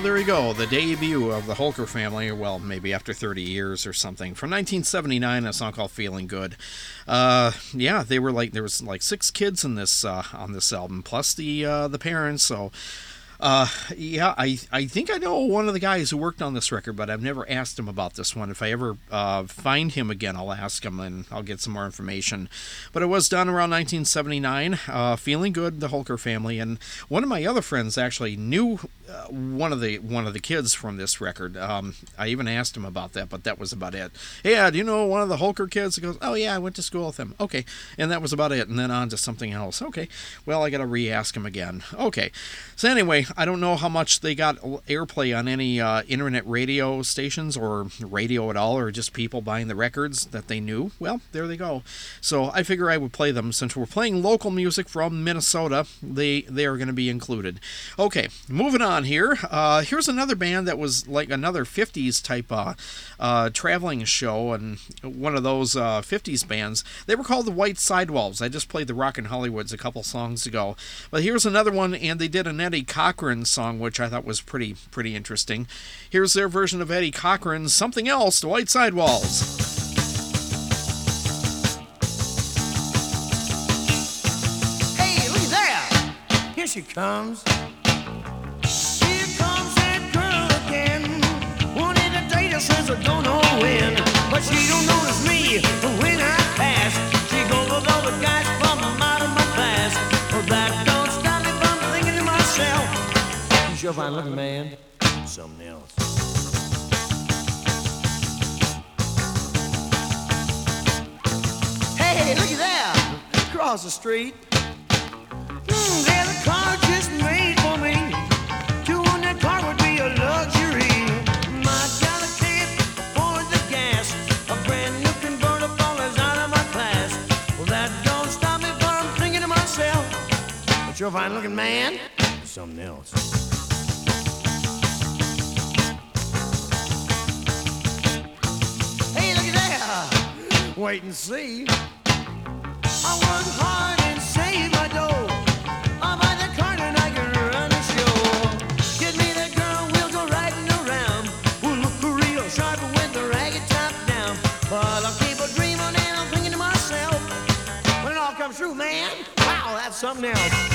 A: There you go. The debut of the Holker family. Well, maybe after 30 years or something. From 1979, a song called "Feeling Good." Uh, yeah, they were like there was like six kids in this uh, on this album, plus the uh, the parents. So. Uh, yeah, I I think I know one of the guys who worked on this record, but I've never asked him about this one. If I ever uh, find him again, I'll ask him and I'll get some more information. But it was done around 1979. Uh, feeling good, the Holker family, and one of my other friends actually knew uh, one of the one of the kids from this record. Um, I even asked him about that, but that was about it. Yeah, do you know one of the Holker kids? He goes, Oh yeah, I went to school with him. Okay, and that was about it. And then on to something else. Okay, well I got to re-ask him again. Okay, so anyway, I don't know how much they got airplay on any uh, internet radio stations or radio at all, or just people buying the records that they knew. Well, there they go. So I figure I would play them since we're playing local music from Minnesota. They they are going to be included. Okay, moving on here. Uh, here's another band that was like another 50s type uh, uh, traveling show and one of those uh, 50s bands. They were called the White Sidewalls. I just played the Rockin' Hollywoods a couple songs ago. But here's another one, and they did an Eddie Cochran song, which I thought was pretty pretty interesting. Here's their version of Eddie Cochran's Something Else, the White Sidewalls.
G: Hey, look there! Here she comes. Here comes that girl again. Wanted to date since I don't know when. But she don't notice me You sure fine looking man. Something else. Hey, look at there! Across the street. Mm, there's a car just made for me. To own that car would be a luxury. My the gas. A brand new convertible is out of my class. Well, that don't stop me from thinking to myself. But you're a fine looking man. Something else. Wait and see. I work hard and save my dough. I'll buy the car and I can run the show. Get me that girl, we'll go riding around. We'll look real sharp with the ragged top down. But I'll keep a dreaming and I'm thinking to myself, when it all comes true, man, wow, that's something else.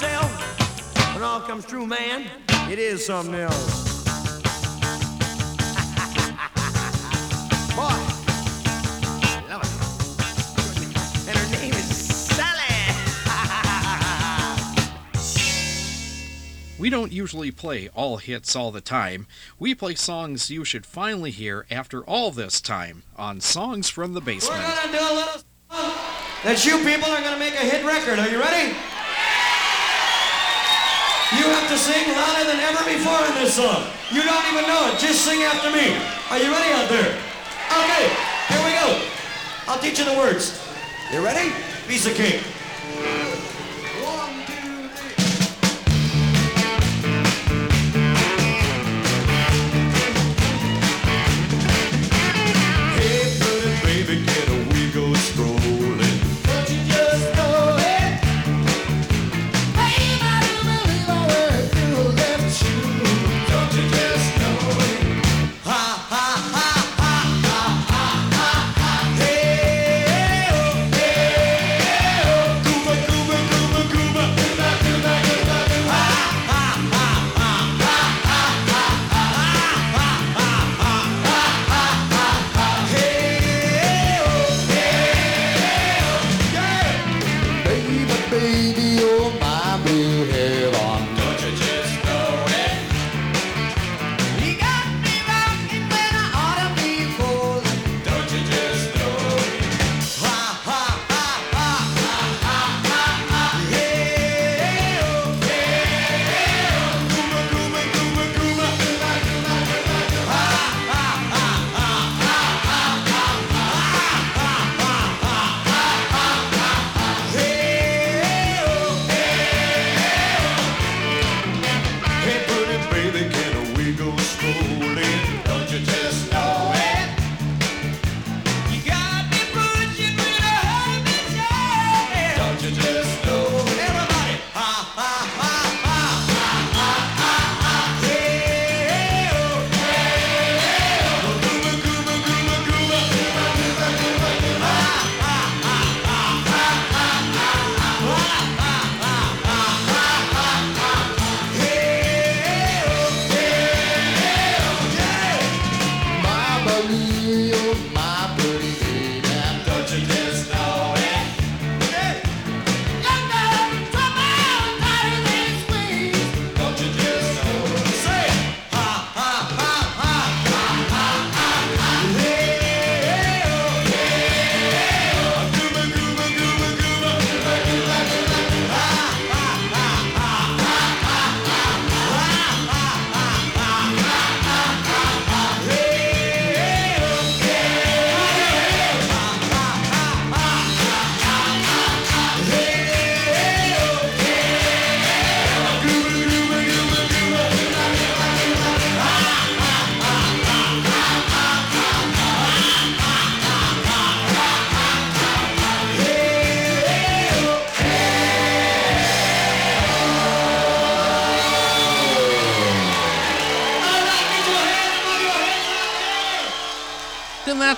G: Myself, when all comes true, man, it is something else.
A: We don't usually play all hits all the time. We play songs you should finally hear after all this time on Songs from the
H: We're
A: Basement.
H: gonna do a little song that you people are gonna make a hit record. Are you ready? You have to sing louder than ever before in this song. You don't even know it. Just sing after me. Are you ready out there? Okay, here we go. I'll teach you the words. You ready? Piece of cake.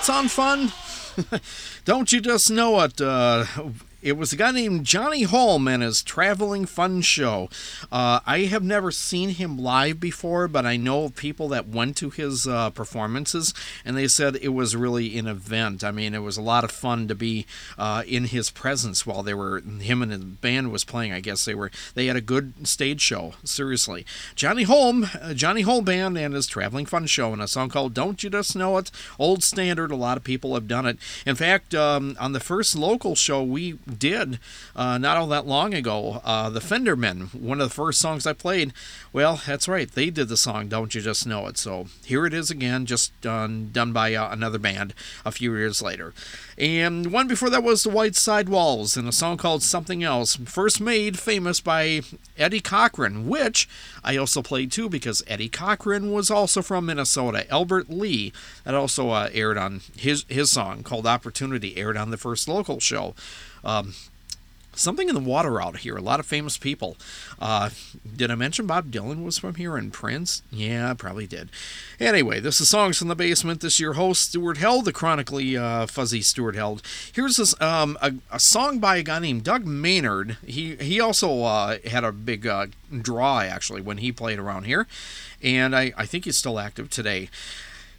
A: That sound fun? Don't you just know it? Uh, it was a guy named Johnny Holm and his Traveling Fun Show. Uh, I have never seen him live before, but I know of people that went to his uh, performances, and they said it was really an event. I mean, it was a lot of fun to be uh, in his presence while they were him and his band was playing. I guess they were they had a good stage show. Seriously, Johnny Holm, uh, Johnny Holm Band, and his Traveling Fun Show, and a song called "Don't You Just Know It." Old standard. A lot of people have done it. In fact, um, on the first local show we did uh, not all that long ago, uh, the Fendermen, one of the first songs I played. Well, that's right, they did the song "Don't You Just Know It." So here it is again, just done done by uh, another band a few years later. And one before that was the White Sidewalls and a song called "Something Else," first made famous by Eddie Cochran, which I also played too because Eddie Cochran was also from Minnesota. Albert Lea that also uh, aired on his his song called "Opportunity" aired on the first local show. Um, something in the water out here. A lot of famous people. Uh, did I mention Bob Dylan was from here and Prince? Yeah, I probably did. Anyway, this is Songs from the Basement. This is your host, Stuart Held, the chronically uh, fuzzy Stuart Held. Here's this, um, a, a song by a guy named Doug Maynard. He, he also uh, had a big uh, draw, actually, when he played around here. And I, I think he's still active today.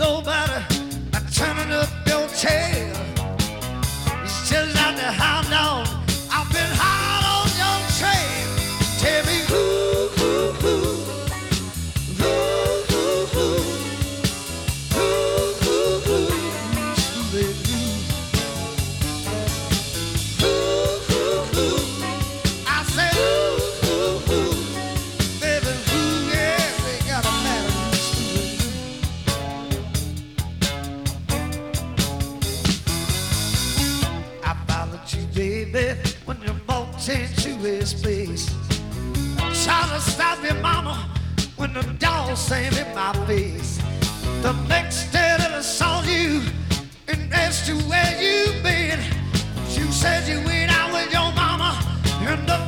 C: nobody by turning up your tail. Your mama when the dog slammed in my face. The next day that I saw you and asked you where you been, you said you went out with your mama and a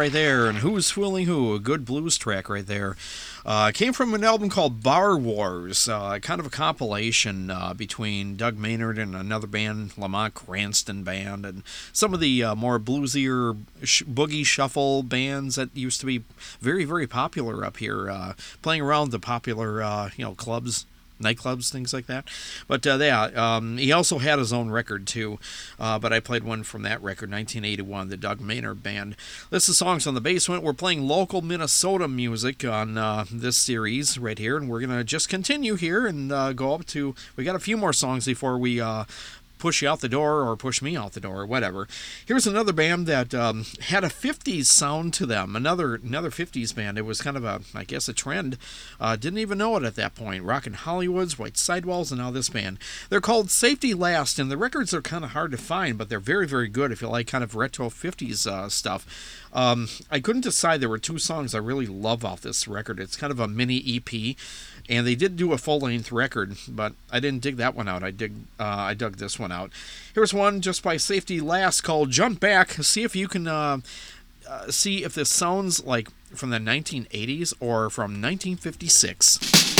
A: right there, and Who's Fooling Who? A good blues track right there. Uh, came from an album called Bar Wars, uh, kind of a compilation uh, between Doug Maynard and another band, Lamont Cranston Band, and some of the uh, more bluesier sh- boogie shuffle bands that used to be very, very popular up here, uh, playing around the popular, uh, you know, clubs nightclubs, things like that. But uh, yeah, um, he also had his own record too. Uh, but I played one from that record, 1981, the Doug Maynard Band. This is songs on the basement. We're playing local Minnesota music on uh, this series right here, and we're gonna just continue here and uh, go up to. We got a few more songs before we uh, push you out the door or push me out the door or whatever. Here's another band that um, had a 50s sound to them. Another another 50s band. It was kind of a, I guess, a trend. Uh, didn't even know it at that point. Rockin' Hollywoods, White Sidewalls, and now this band. They're called Safety Last, and the records are kind of hard to find, but they're very, very good if you like kind of retro 50s uh, stuff. Um, I couldn't decide. There were two songs I really love off this record. It's kind of a mini EP, and they did do a full length record, but I didn't dig that one out. I dig, uh, I dug this one out. Here's one just by Safety Last called "Jump Back." See if you can uh, uh, see if this sounds like from the 1980s or from 1956.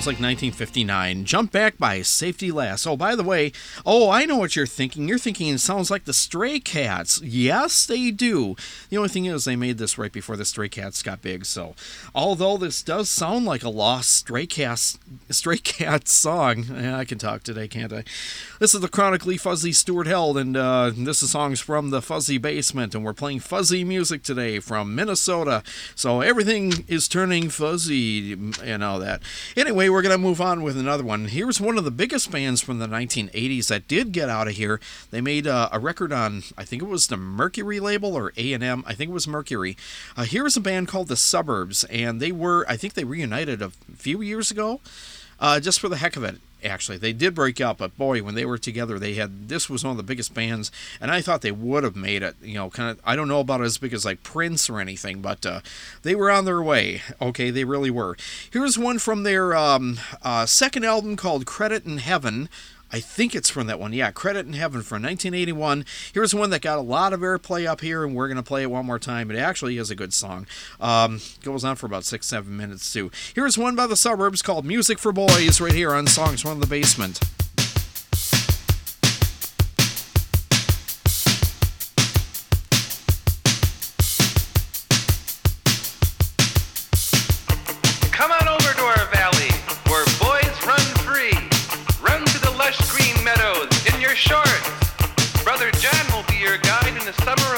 A: Sounds like 1959. Jump Back by Safety Last. Oh, by the way, oh, I know what you're thinking. You're thinking it sounds like the Stray Cats. Yes, they do. The only thing is, they made this right before the Stray Cats got big. So, although this does sound like a lost Stray Cats, Stray Cats song, I can talk today, can't I? This is the chronically fuzzy Stuart Held, and uh, this is songs from the Fuzzy Basement, and we're playing fuzzy music today from Minnesota. So everything is turning fuzzy, and all that. Anyway, we're to move on with another one. Here's one of the biggest bands from the 1980s that did get out of here. They made uh, a record on, I think it was the Mercury label or A&M. I think it was Mercury. Uh, here's a band called The Suburbs, and they were, I think they reunited a few years ago, uh, just for the heck of it actually. They did break up, but boy, when they were together, they had this was one of the biggest bands, and I thought they would have made it. You know, kind of. I don't know about as big as like Prince or anything, but uh, they were on their way. Okay, they really were. Here's one from their um, uh, second album called Credit in Heaven. I think it's from that one. Yeah, Credit in Heaven from 1981. Here's one that got a lot of airplay up here, and we're going to play it one more time. It actually is a good song. Um, goes on for about six, seven minutes, too. Here's one by the suburbs called Music for Boys right here on Songs from the Basement.
I: Brother John will be your guide in the summer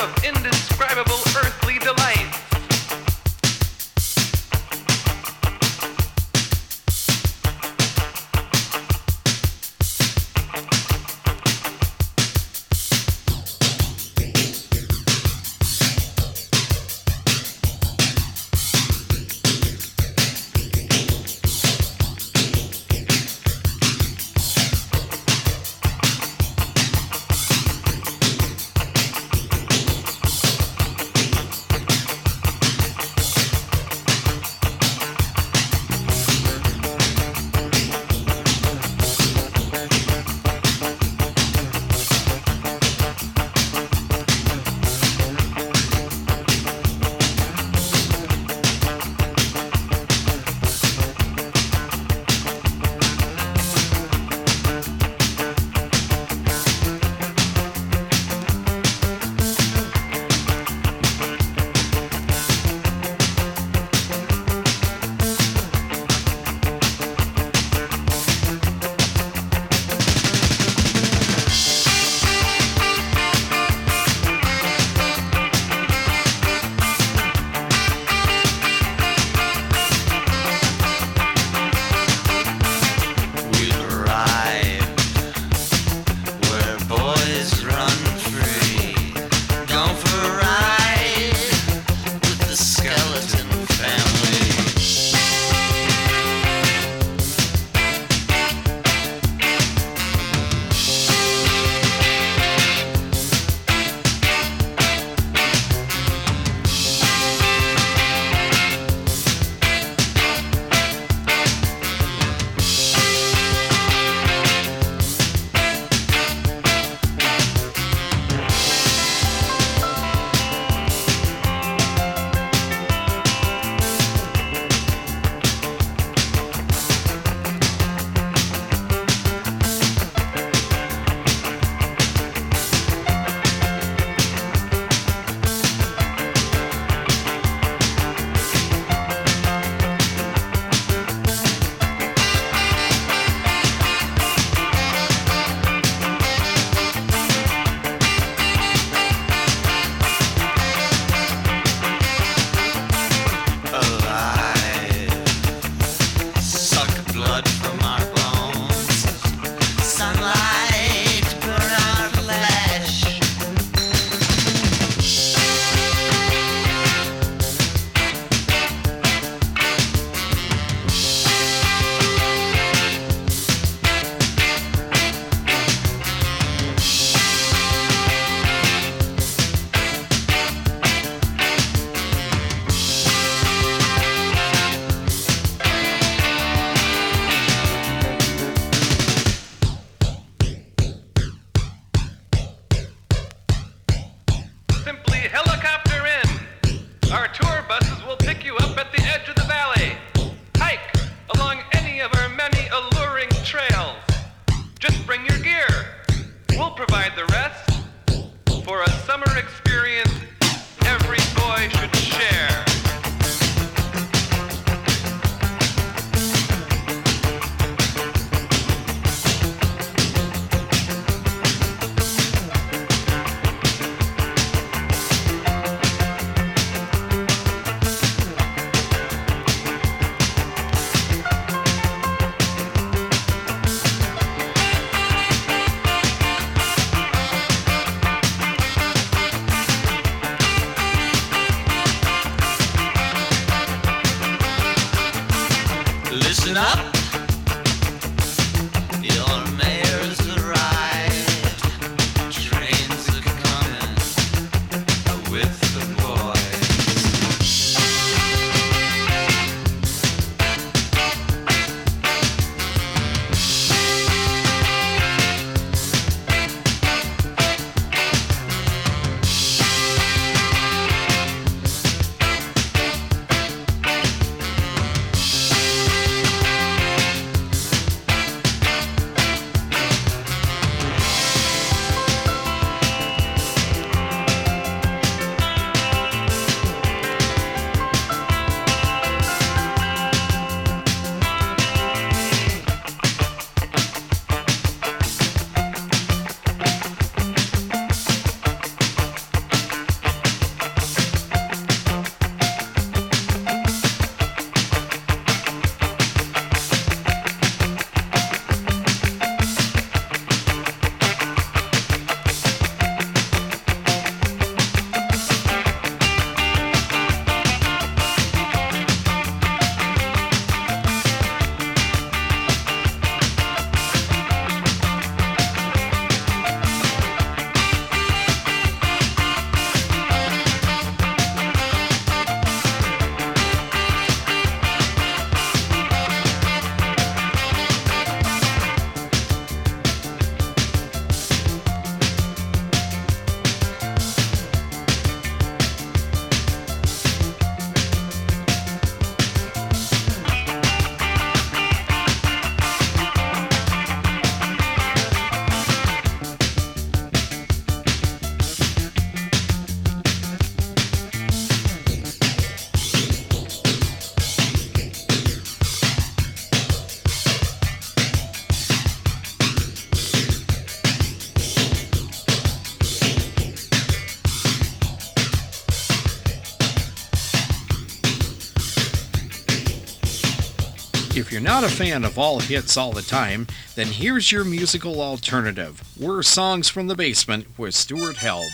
G: not a fan of all hits all the time, then here's your musical alternative. We're Songs from the Basement with Stuart Held.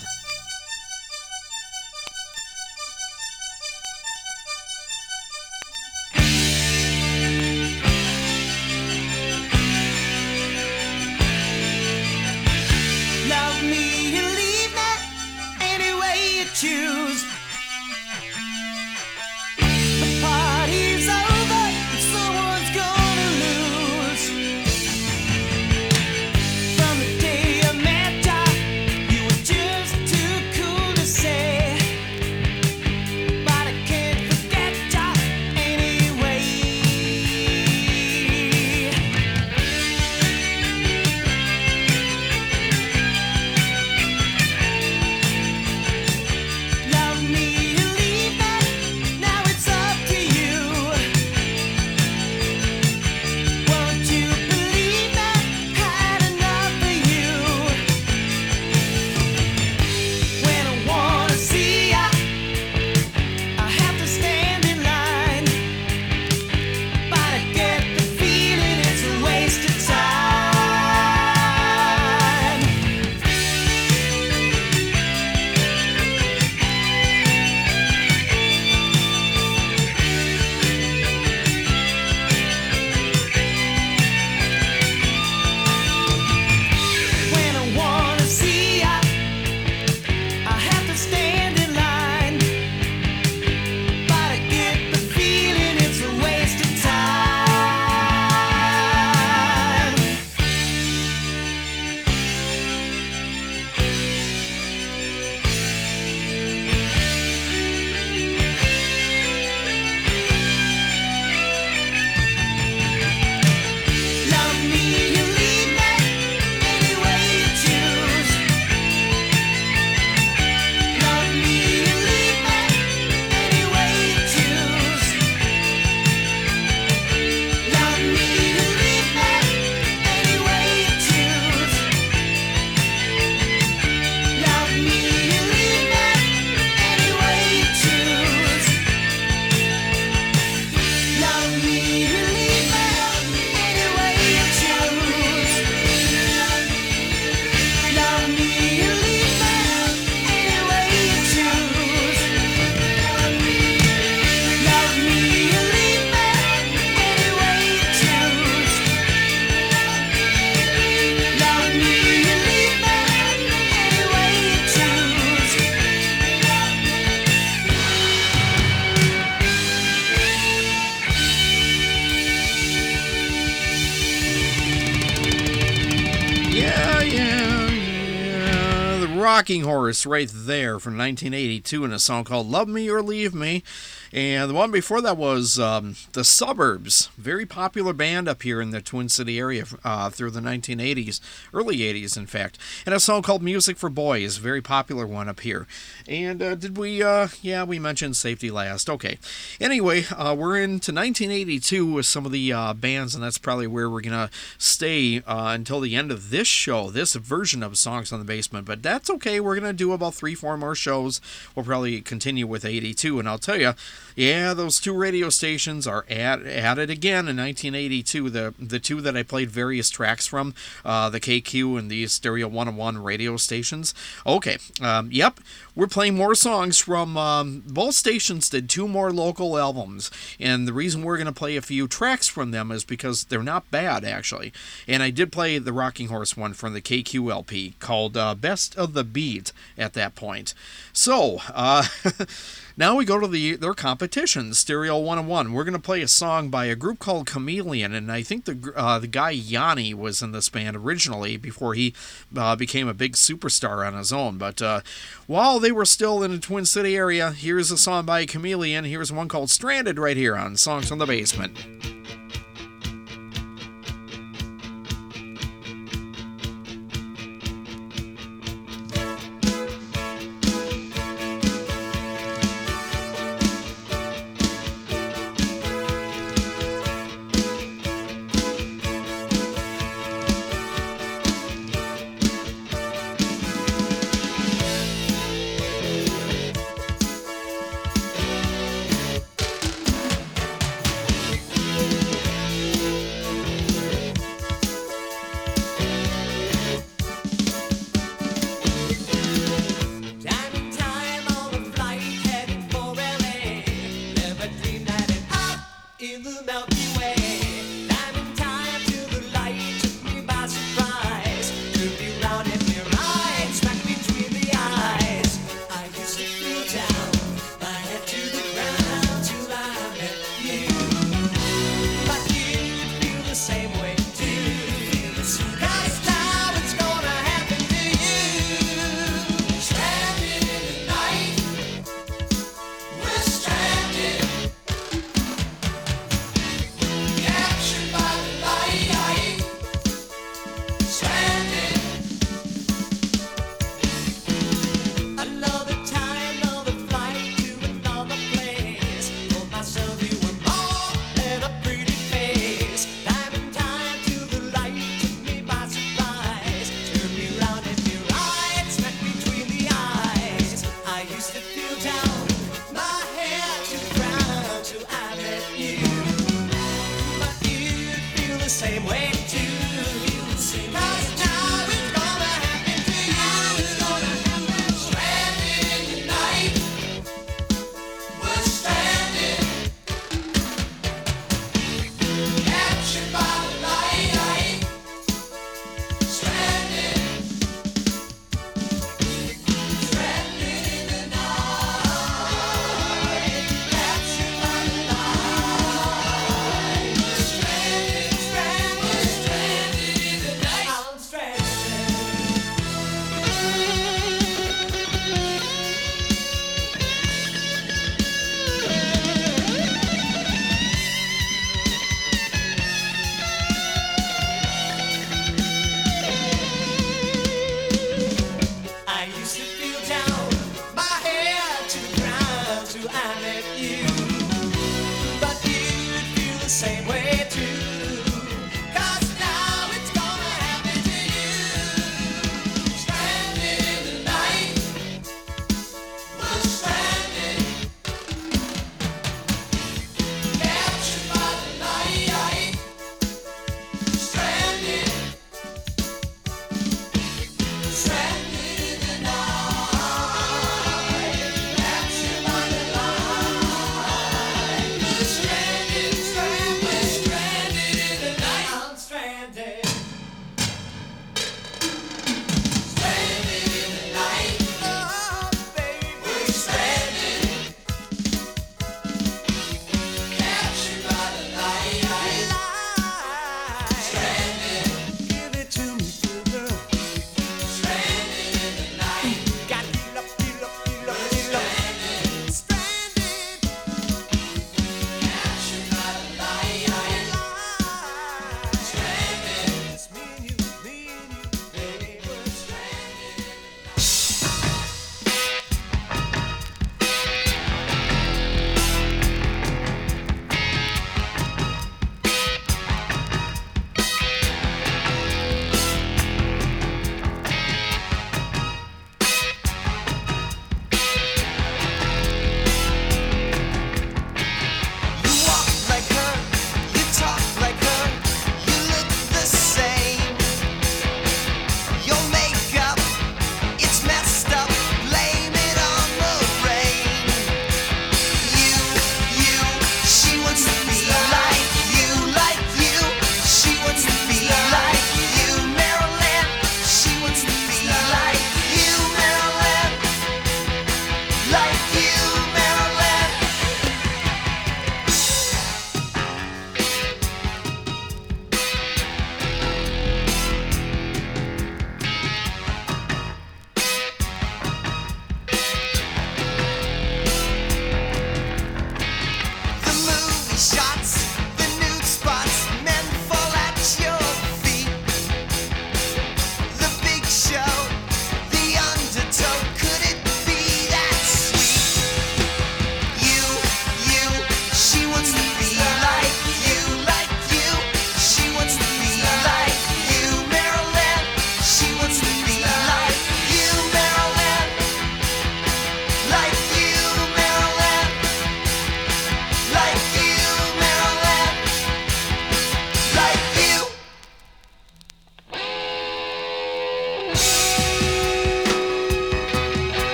A: Horse right there from 1982 in a song called Love Me or Leave Me. And the one before that was um, The Suburbs, very popular band up here in the Twin City area uh, through the 1980s, early 80s, in fact. And a song called Music for Boys, very popular one up here. And uh, did we, uh, yeah, we mentioned Safety Last. Okay. Anyway, uh, we're into 1982 with some of the uh, bands, and that's probably where we're going to stay uh, until the end of this show, this version of Songs on the Basement. But that's okay. We're going to do about three, four more shows. We'll probably continue with 82. And I'll tell you, yeah, those two radio stations are at, at it again in 1982. The the two that I played various tracks from, uh, the KQ and the Stereo 101 radio stations. Okay, um, yep, we're playing more songs from um, both stations. Did two more local albums, and the reason we're going to play a few tracks from them is because they're not bad actually. And I did play the Rocking Horse one from the KQ LP called uh, Best of the Beat at that point. So. Uh, Now we go to the their competition, Stereo 101. We're going to play a song by a group called Chameleon, and I think the uh, the guy Yanni was in this band originally before he uh, became a big superstar on his own. But uh, while they were still in the Twin City area, here's a song by Chameleon. Here's one called Stranded right here on Songs from the Basement.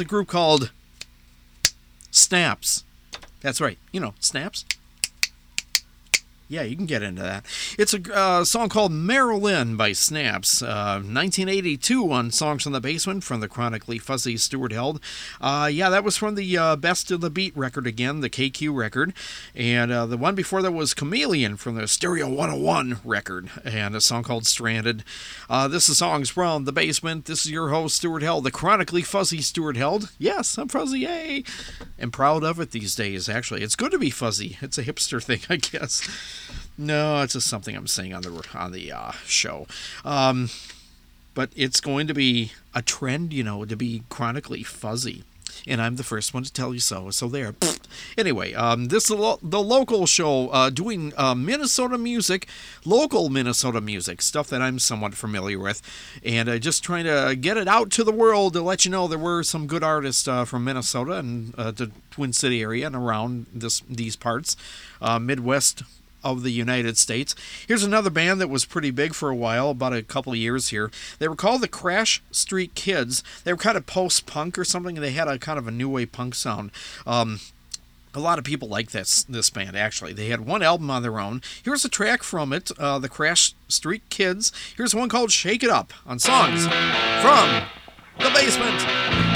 E: A group called Snaps. That's right. You know, Snaps. Yeah, you can get into that. It's a uh, song called Marilyn by Snaps, uh, 1982 on Songs from the Basement from the chronically fuzzy Stuart Held. Uh, yeah, that was from the uh, Best of the Beat record again, the KQ record. And uh, the one before that was Chameleon from the Stereo 101 record, and a song called Stranded. Uh, this is Songs from the Basement. This is your host, Stuart Held, the chronically fuzzy Stuart Held. Yes, I'm fuzzy, yay! And proud of it these days, actually. It's good to be fuzzy. It's a hipster thing, I guess. No, it's just something I'm saying on the on the uh, show. Um, but it's going to be a trend, you know, to be chronically fuzzy. And I'm the first one to tell you so. So there. Anyway, um, this is the, lo- the local show uh, doing uh, Minnesota music, local Minnesota music, stuff that I'm somewhat familiar with, and uh, just trying to get it out to the world to let you know there were some good artists uh, from Minnesota and uh, the Twin City area and around this these parts, uh, Midwest of the United States. Here's another band that was pretty big for a while, about a couple of years here. They were called the Crash Street Kids. They were kind of post punk or something. They had a kind of a new wave punk sound. Um, a lot of people like this this band actually. They had one album on their own. Here's a track from it, uh, the Crash Street Kids. Here's one called "Shake It Up" on songs from the basement.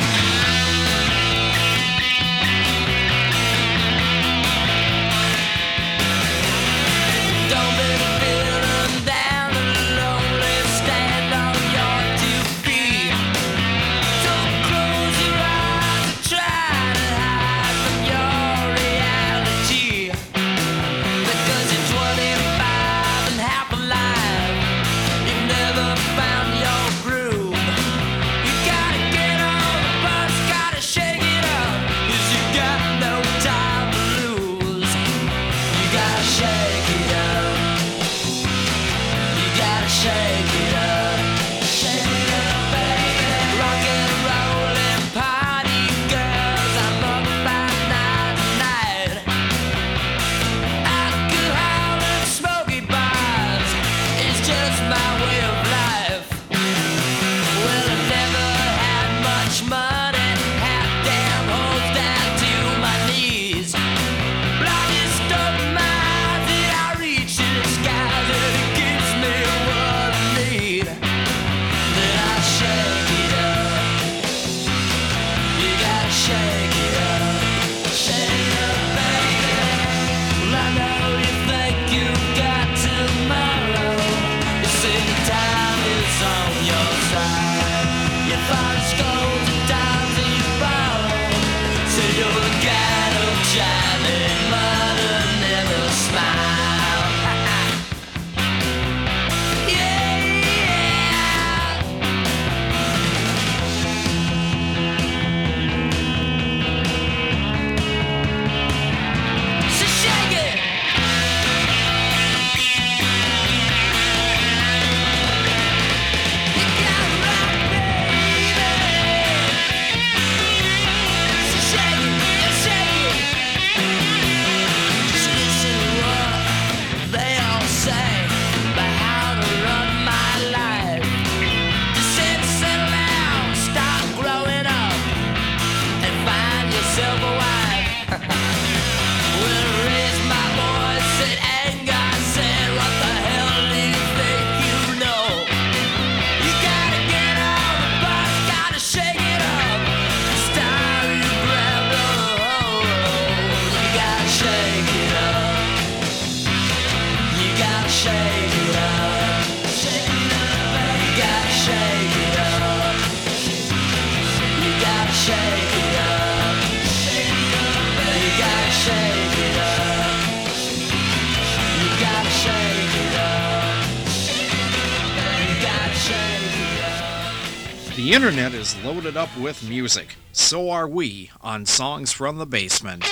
E: Internet is loaded up with music. So are we on Songs from the Basement.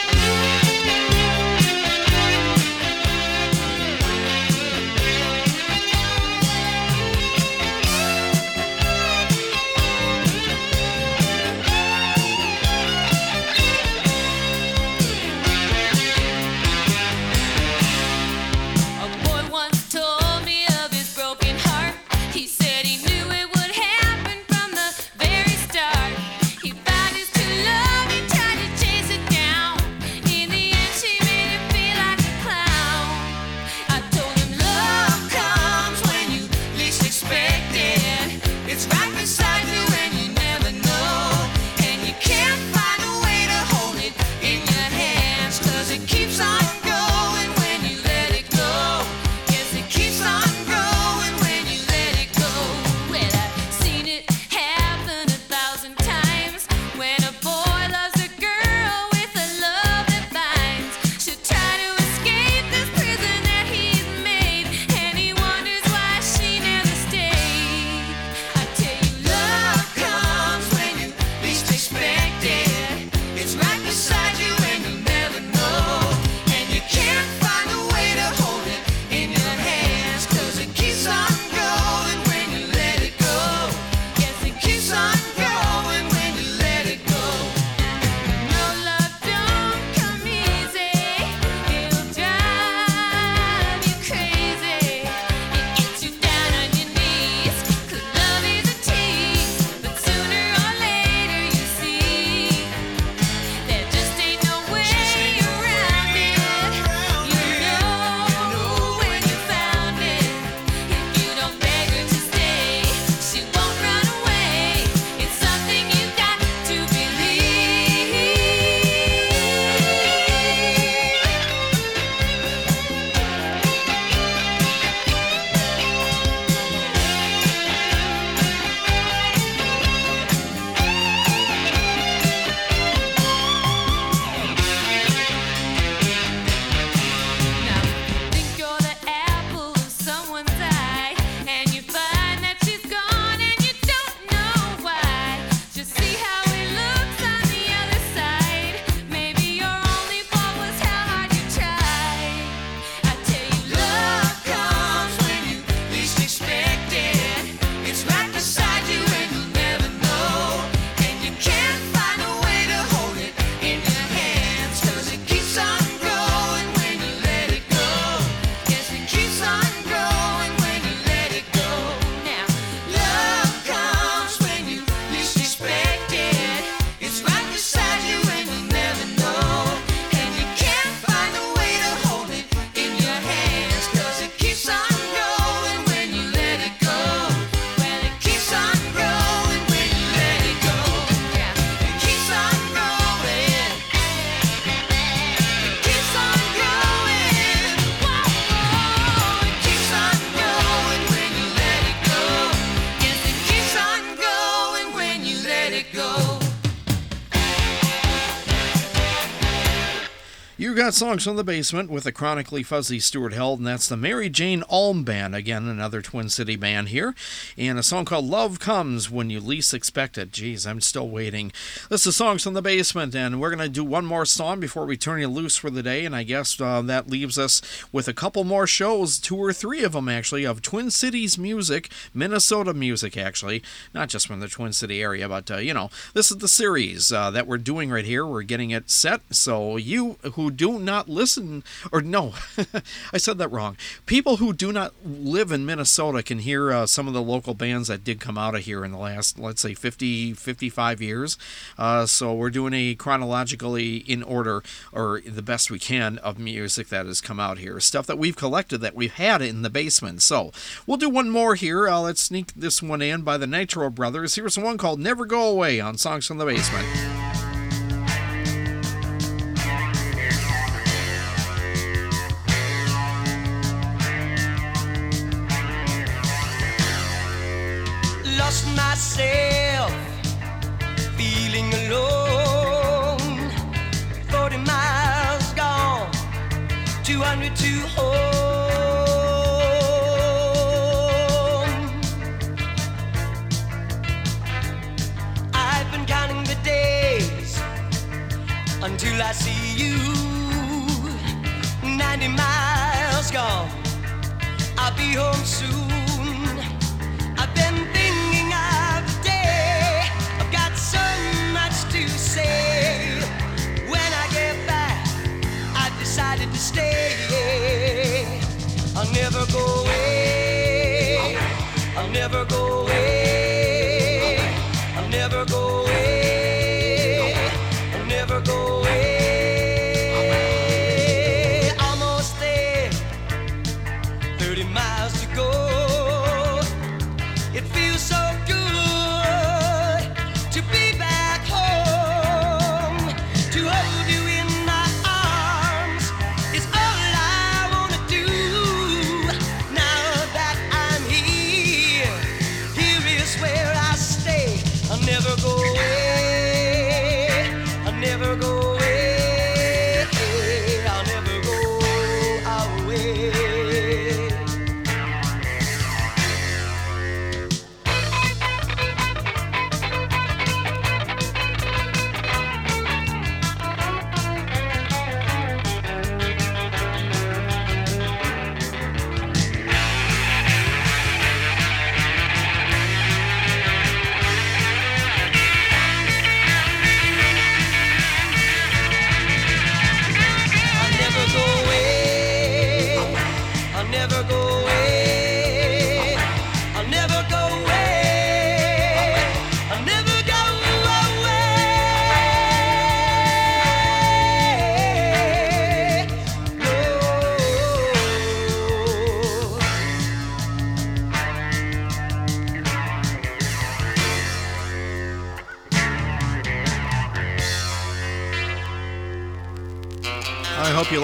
A: Got songs from the basement with the chronically fuzzy Stuart Held, and that's the Mary Jane Alm Band, again, another Twin City band here, and a song called Love Comes When You Least Expect It. Geez, I'm still waiting. This is Songs from the Basement, and we're going to do one more song before we turn you loose for the day, and I guess uh, that leaves us with a couple more shows, two or three of them actually, of Twin Cities music, Minnesota music actually, not just from the Twin City area, but uh, you know, this is the series uh, that we're doing right here. We're getting it set, so you who do not listen, or no, I said that wrong. People who do not live in Minnesota can hear uh, some of the local bands that did come out of here in the last, let's say, 50, 55 years. Uh, so we're doing a chronologically in order, or the best we can, of music that has come out here. Stuff that we've collected that we've had in the basement. So we'll do one more here. Uh, let's sneak this one in by the Nitro Brothers. Here's one called Never Go Away on Songs from the Basement.
E: I see you. 90 miles gone, I'll be home soon. I've been thinking of the day. I've got so much to say. When I get back, I've decided to stay. I'll never go away. I'll never go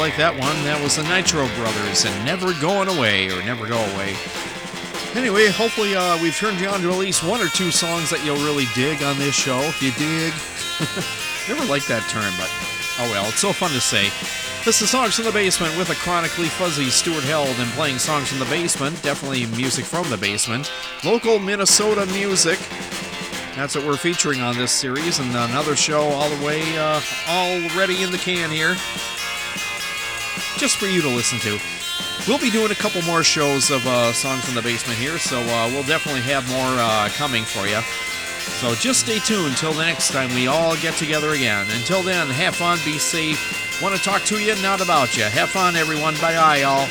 A: like that one. That was the Nitro Brothers and Never Going Away, or Never Go Away. Anyway, hopefully uh, we've turned you on to at least one or two songs that you'll really dig on this show. If you dig. Never liked that term, but oh well, it's so fun to say. This is Songs from the Basement with a chronically fuzzy Stuart Held and playing songs from the basement. Definitely music from the basement. Local Minnesota music. That's what we're featuring on this series, and another show all the way, uh, already in the can here just for you to listen to. We'll be doing a couple more shows of uh, songs from the basement here, so uh, we'll definitely have more uh, coming for you. So just stay tuned till the next time we all get together again. Until then, have fun, be safe. Want to talk to you, not about you. Have fun, everyone. Bye, y'all.